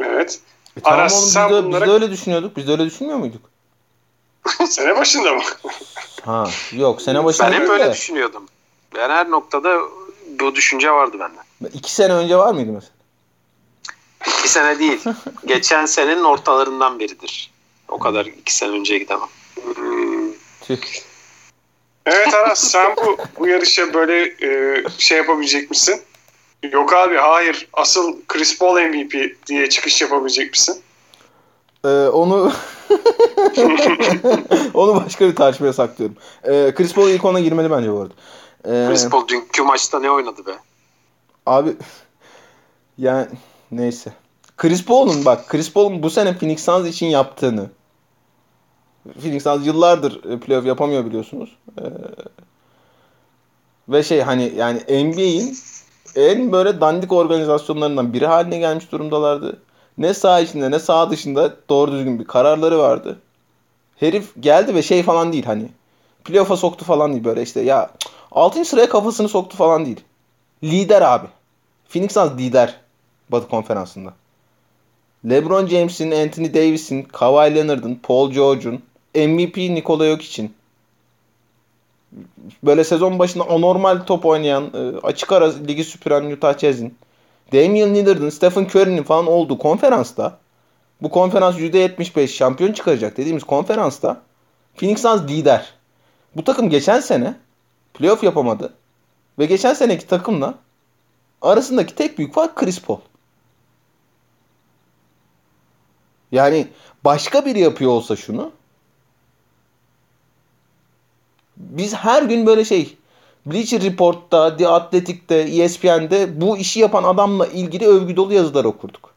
Evet. E, tamam Aras, oğlum biz sen de, biz bunlara- de öyle düşünüyorduk. Biz de öyle düşünmüyor muyduk? Sene başında mı? Ha yok sene başında Ben hep öyle de. düşünüyordum. Ben her noktada bu düşünce vardı bende. İki sene önce var mıydı mesela? İki sene değil. Geçen senenin ortalarından beridir. O kadar iki sene önceye gidemem. Tüh. Evet Aras sen bu, bu yarışa böyle e, şey yapabilecek misin? Yok abi hayır asıl Chris Paul MVP diye çıkış yapabilecek misin? Ee, onu onu başka bir tartışmaya saklıyorum. Ee, Chris Paul ilk ona girmeli bence bu arada. Ee, Chris Paul dünkü maçta ne oynadı be? Abi yani neyse. Chris Paul'un bak Chris Paul'un bu sene Phoenix Suns için yaptığını Phoenix Suns yıllardır e, playoff yapamıyor biliyorsunuz. Ee, ve şey hani yani NBA'in en böyle dandik organizasyonlarından biri haline gelmiş durumdalardı. Ne sağ içinde ne sağ dışında doğru düzgün bir kararları vardı. Herif geldi ve şey falan değil hani. Playoff'a soktu falan değil böyle işte ya 6. sıraya kafasını soktu falan değil. Lider abi. Phoenix Suns lider Batı konferansında. LeBron James'in, Anthony Davis'in, Kawhi Leonard'ın, Paul George'un, MVP Nikola Jokic'in böyle sezon başında anormal top oynayan, e, açık ara ligi süpüren Utah Jazz'in, Damian Lillard'ın, Stephen Curry'nin falan olduğu konferansta bu konferans %75 şampiyon çıkaracak dediğimiz konferansta Phoenix Suns lider. Bu takım geçen sene playoff yapamadı. Ve geçen seneki takımla arasındaki tek büyük fark Chris Paul. Yani başka biri yapıyor olsa şunu biz her gün böyle şey Bleacher Report'ta, The Athletic'te, ESPN'de bu işi yapan adamla ilgili övgü dolu yazılar okurduk.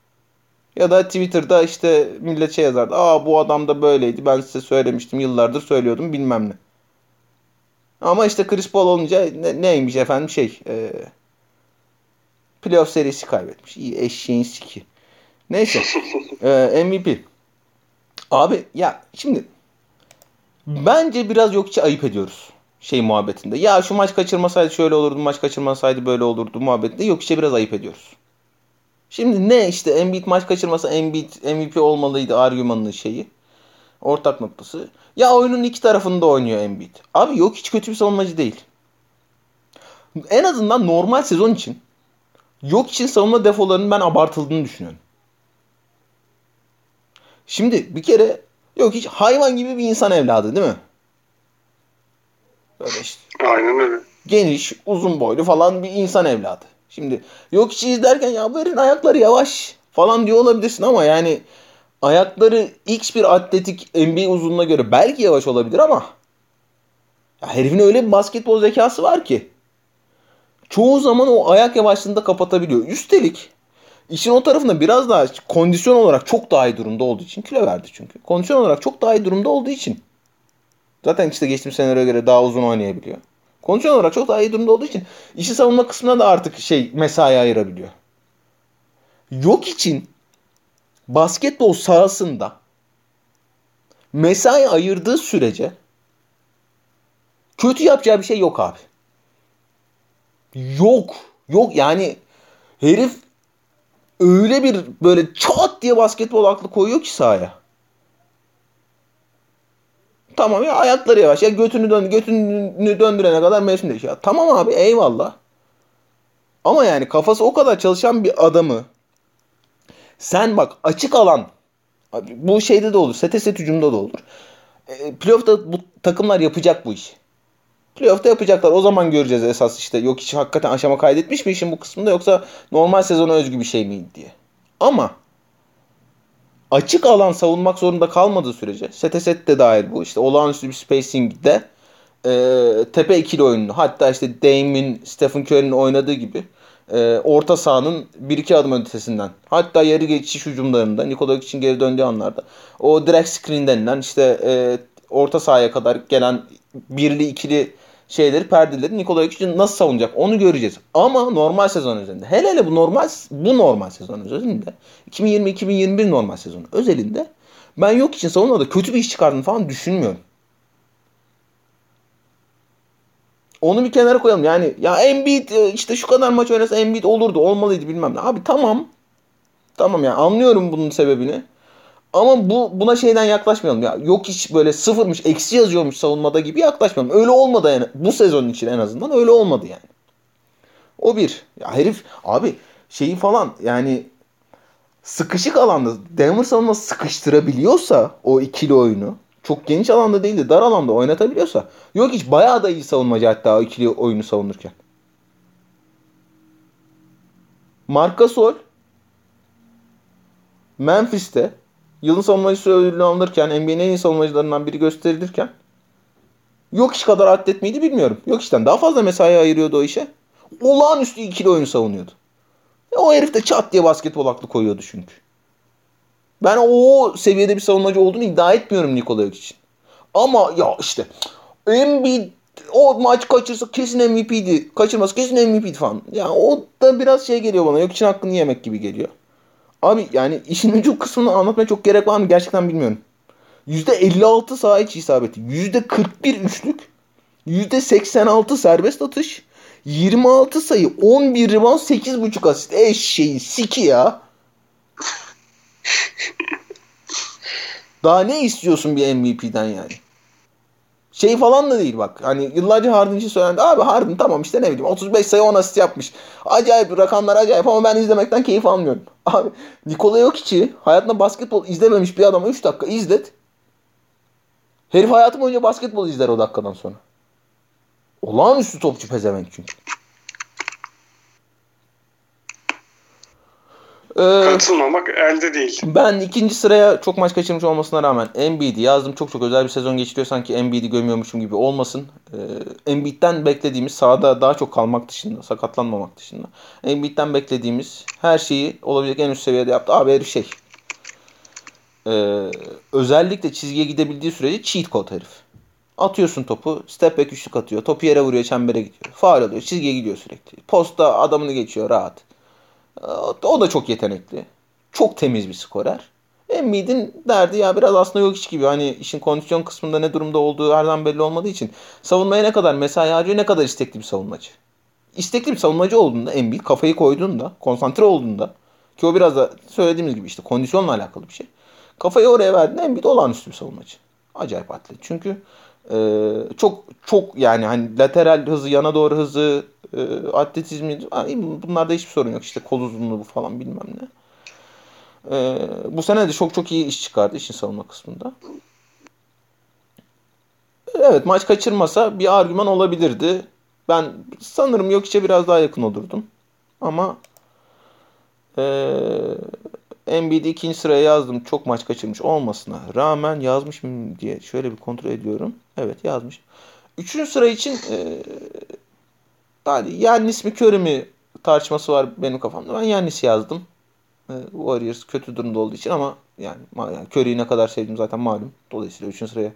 Ya da Twitter'da işte millet şey yazardı. Aa bu adam da böyleydi. Ben size söylemiştim. Yıllardır söylüyordum bilmem ne. Ama işte Chris Paul olunca ne, neymiş efendim şey. E, playoff serisi kaybetmiş. İyi eşeğin siki. Neyse. e, MVP. Abi ya şimdi bence biraz yok içi ayıp ediyoruz şey muhabbetinde. Ya şu maç kaçırmasaydı şöyle olurdu, maç kaçırmasaydı böyle olurdu muhabbetinde yok içe biraz ayıp ediyoruz. Şimdi ne işte Embiid maç kaçırmasa Embiid MVP olmalıydı argümanının şeyi. Ortak noktası. Ya oyunun iki tarafında oynuyor Embiid. Abi yok hiç kötü bir savunmacı değil. En azından normal sezon için yok için savunma defolarının ben abartıldığını düşünüyorum. Şimdi bir kere yok hiç hayvan gibi bir insan evladı değil mi? Böyle işte Aynen öyle. geniş, uzun boylu falan bir insan evladı. Şimdi yok içi izlerken ya bu herifin ayakları yavaş falan diyor olabilirsin ama yani ayakları X bir atletik NBA uzunluğuna göre belki yavaş olabilir ama ya herifin öyle bir basketbol zekası var ki çoğu zaman o ayak yavaşlığını da kapatabiliyor. Üstelik işin o tarafında biraz daha kondisyon olarak çok daha iyi durumda olduğu için kilo verdi çünkü. Kondisyon olarak çok daha iyi durumda olduğu için zaten işte geçtiğimiz senelere göre daha uzun oynayabiliyor. Kondisyon olarak çok daha iyi durumda olduğu için işi savunma kısmına da artık şey mesai ayırabiliyor. Yok için basketbol sahasında mesai ayırdığı sürece kötü yapacağı bir şey yok abi. Yok. Yok yani herif öyle bir böyle çat diye basketbol aklı koyuyor ki sahaya. Tamam ya ayakları yavaş. Ya götünü dön götünü döndürene kadar mevsim değişiyor. Ya Tamam abi eyvallah. Ama yani kafası o kadar çalışan bir adamı sen bak açık alan bu şeyde de olur. Sete set hücumda da olur. E, playoff'ta bu takımlar yapacak bu işi. Playoff'ta yapacaklar. O zaman göreceğiz esas işte. Yok hiç hakikaten aşama kaydetmiş mi işin bu kısmında yoksa normal sezona özgü bir şey miydi diye. Ama açık alan savunmak zorunda kalmadığı sürece sete set de dahil bu işte olağanüstü bir spacing'de e, tepe ikili oyununu hatta işte Dame'in Stephen Curry'nin oynadığı gibi e, orta sahanın bir iki adım ötesinden hatta yarı geçiş hücumlarında Nikola için geri döndüğü anlarda o direct screen denilen işte e, orta sahaya kadar gelen birli ikili şeyleri perdeleri Nikola Jokic nasıl savunacak onu göreceğiz. Ama normal sezon üzerinde hele hele bu normal bu normal sezon üzerinde 2020-2021 normal sezonu özelinde ben yok için savunmada kötü bir iş çıkardığını falan düşünmüyorum. Onu bir kenara koyalım. Yani ya Embiid e, işte şu kadar maç oynasa Embiid olurdu, olmalıydı bilmem ne. Abi tamam. Tamam yani anlıyorum bunun sebebini. Ama bu buna şeyden yaklaşmayalım ya. Yok hiç böyle sıfırmış, eksi yazıyormuş savunmada gibi yaklaşmayalım. Öyle olmadı yani. Bu sezon için en azından öyle olmadı yani. O bir. Ya herif abi şeyi falan yani sıkışık alanda Denver savunması sıkıştırabiliyorsa o ikili oyunu çok geniş alanda değil de dar alanda oynatabiliyorsa yok hiç bayağı da iyi savunmacı hatta o ikili oyunu savunurken. Marka Sol Memphis'te yılın savunmacısı ödülünü alırken NBA'nin en iyi savunmacılarından biri gösterilirken yok iş kadar atlet miydi bilmiyorum. Yok işten daha fazla mesai ayırıyordu o işe. Olağanüstü ikili oyunu savunuyordu. E o herif de çat diye basketbol aklı koyuyordu çünkü. Ben o seviyede bir savunmacı olduğunu iddia etmiyorum Nikola için. Ama ya işte Embiid o maç kaçırsa kesin MVP'di. Kaçırması kesin MVP'di falan. Ya o da biraz şey geliyor bana. Yok için hakkını yemek gibi geliyor. Abi yani işin ucu kısmını anlatmaya çok gerek var mı gerçekten bilmiyorum. %56 saha içi isabeti. %41 üçlük. %86 serbest atış. 26 sayı, 11 rebound, 8.5 asist. Eşeği siki ya. Daha ne istiyorsun bir MVP'den yani? Şey falan da değil bak. Hani yıllarca Harden için söylendi. Abi Harden tamam işte ne bileyim 35 sayı 10 asist yapmış. Acayip rakamlar acayip ama ben izlemekten keyif almıyorum. Abi Nikola Jokic'i hayatında basketbol izlememiş bir adama 3 dakika izlet. Herif hayatı boyunca basketbol izler o dakikadan sonra. Olağanüstü topçu pezevenk çünkü. Ee, Katılmamak elde değil. Ben ikinci sıraya çok maç kaçırmış olmasına rağmen Embiid'i yazdım. Çok çok özel bir sezon geçiriyor. Sanki Embiid'i gömüyormuşum gibi olmasın. Ee, Embiid'den beklediğimiz sahada daha çok kalmak dışında, sakatlanmamak dışında. Embiid'den beklediğimiz her şeyi olabilecek en üst seviyede yaptı. Abi herif şey. Ee, özellikle çizgiye gidebildiği sürece cheat code herif. Atıyorsun topu. Step back üçlük atıyor. Topu yere vuruyor. Çembere gidiyor. Faal alıyor. Çizgiye gidiyor sürekli. Posta adamını geçiyor rahat. O da çok yetenekli. Çok temiz bir skorer. Embiid'in derdi ya biraz aslında yok hiç gibi. Hani işin kondisyon kısmında ne durumda olduğu her zaman belli olmadığı için savunmaya ne kadar mesai harcıyor ne kadar istekli bir savunmacı. İstekli bir savunmacı olduğunda Embiid kafayı koyduğunda, konsantre olduğunda ki o biraz da söylediğimiz gibi işte kondisyonla alakalı bir şey. Kafayı oraya verdiğinde Embiid olağanüstü bir savunmacı. Acayip atlet. Çünkü e, çok çok yani hani lateral hızı, yana doğru hızı, e, atletizmi bunlarda hiçbir sorun yok. İşte kol uzunluğu falan bilmem ne. E, bu sene de çok çok iyi iş çıkardı işin savunma kısmında. Evet maç kaçırmasa bir argüman olabilirdi. Ben sanırım yok içe biraz daha yakın olurdum. Ama e, NBA'de ikinci sıraya yazdım. Çok maç kaçırmış olmasına rağmen yazmış mı diye şöyle bir kontrol ediyorum. Evet yazmış. Üçüncü sıra için e, yani Yannis mi Curry mi tartışması var benim kafamda. Ben Yannis yazdım. E, Warriors kötü durumda olduğu için ama yani, yani Curry'i ne kadar sevdim zaten malum. Dolayısıyla 3. sıraya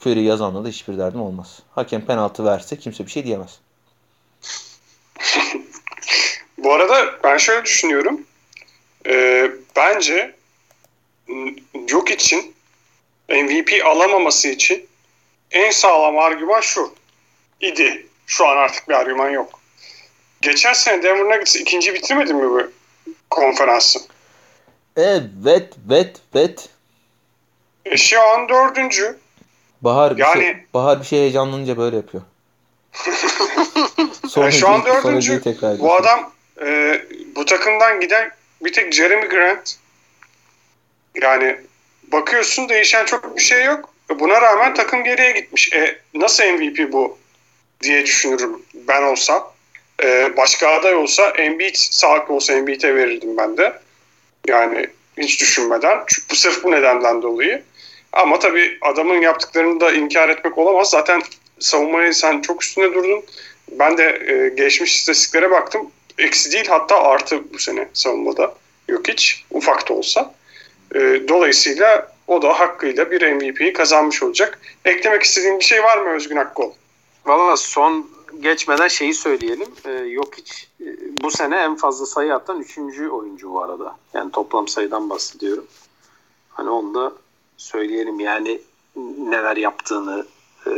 Curry yazanla da hiçbir derdim olmaz. Hakem penaltı verse kimse bir şey diyemez. Bu arada ben şöyle düşünüyorum. Ee, bence yok için MVP alamaması için en sağlam argüman şu. idi. Şu an artık bir argüman yok. Geçen sene Denver Nuggets ikinci bitirmedi mi bu konferansı? Evet, evet, evet. E şu an dördüncü. Bahar bir yani, şey, Bahar bir şey heyecanlanınca böyle yapıyor. e şu an dördüncü. Bu adam e, bu takımdan giden bir tek Jeremy Grant. Yani bakıyorsun değişen çok bir şey yok. Buna rağmen takım geriye gitmiş. E, nasıl MVP bu diye düşünürüm ben olsam. E, başka aday olsa Embiid sağlıklı olsa Embiid'e verirdim ben de. Yani Hiç düşünmeden. Çünkü sırf bu nedenden dolayı. Ama tabii adamın yaptıklarını da inkar etmek olamaz. Zaten savunmayı sen çok üstüne durdun. Ben de e, geçmiş istatistiklere baktım. Eksi değil hatta artı bu sene savunmada. Yok hiç. Ufak da olsa. E, dolayısıyla o da hakkıyla bir MVP'yi kazanmış olacak. Eklemek istediğin bir şey var mı Özgün Akkol? Valla son geçmeden şeyi söyleyelim. Ee, yok hiç e, bu sene en fazla sayı atan 3. oyuncu bu arada. Yani toplam sayıdan bahsediyorum. Hani onu da söyleyelim yani neler yaptığını e,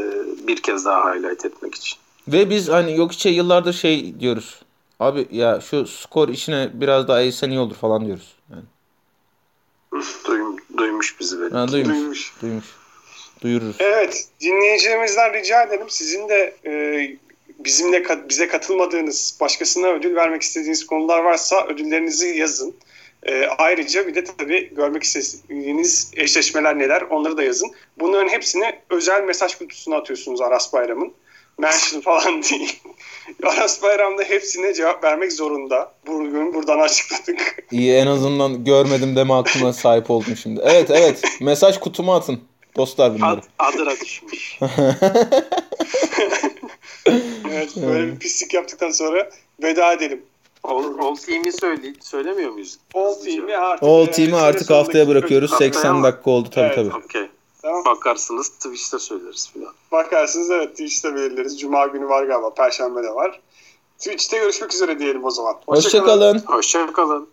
bir kez daha highlight etmek için. Ve biz hani yok içe yıllardır şey diyoruz. Abi ya şu skor işine biraz daha eğilsen iyi olur falan diyoruz. Yani. Duyum, duymuş bizi böyle. Ha, duymuş, Duymuş. duymuş. Duyururuz. Evet, dinleyicilerimizden rica edelim. Sizin de e, bizimle bize katılmadığınız, başkasına ödül vermek istediğiniz konular varsa ödüllerinizi yazın. E, ayrıca bir de tabii görmek istediğiniz eşleşmeler neler onları da yazın. Bunların hepsini özel mesaj kutusuna atıyorsunuz Aras Bayram'ın. Mention falan değil. Aras Bayram da hepsine cevap vermek zorunda. Bugün buradan açıkladık. İyi en azından görmedim deme hakkına sahip oldum şimdi. Evet evet mesaj kutuma atın. Dostlar bunları. Ad, adıra düşmüş. evet, böyle bir pislik yaptıktan sonra veda edelim. All, all Team'i söyle, söylemiyor muyuz? All Team'i artık, All e, Team'i artık haftaya bırakıyoruz. haftaya 80 ama- dakika oldu tabii Evet. tabii. Okey. Tamam. Bakarsınız Twitch'te söyleriz filan. Bakarsınız evet Twitch'te belirleriz. Cuma günü var galiba. Perşembe de var. Twitch'te görüşmek üzere diyelim o zaman. Hoşçakalın. Hoşçakalın.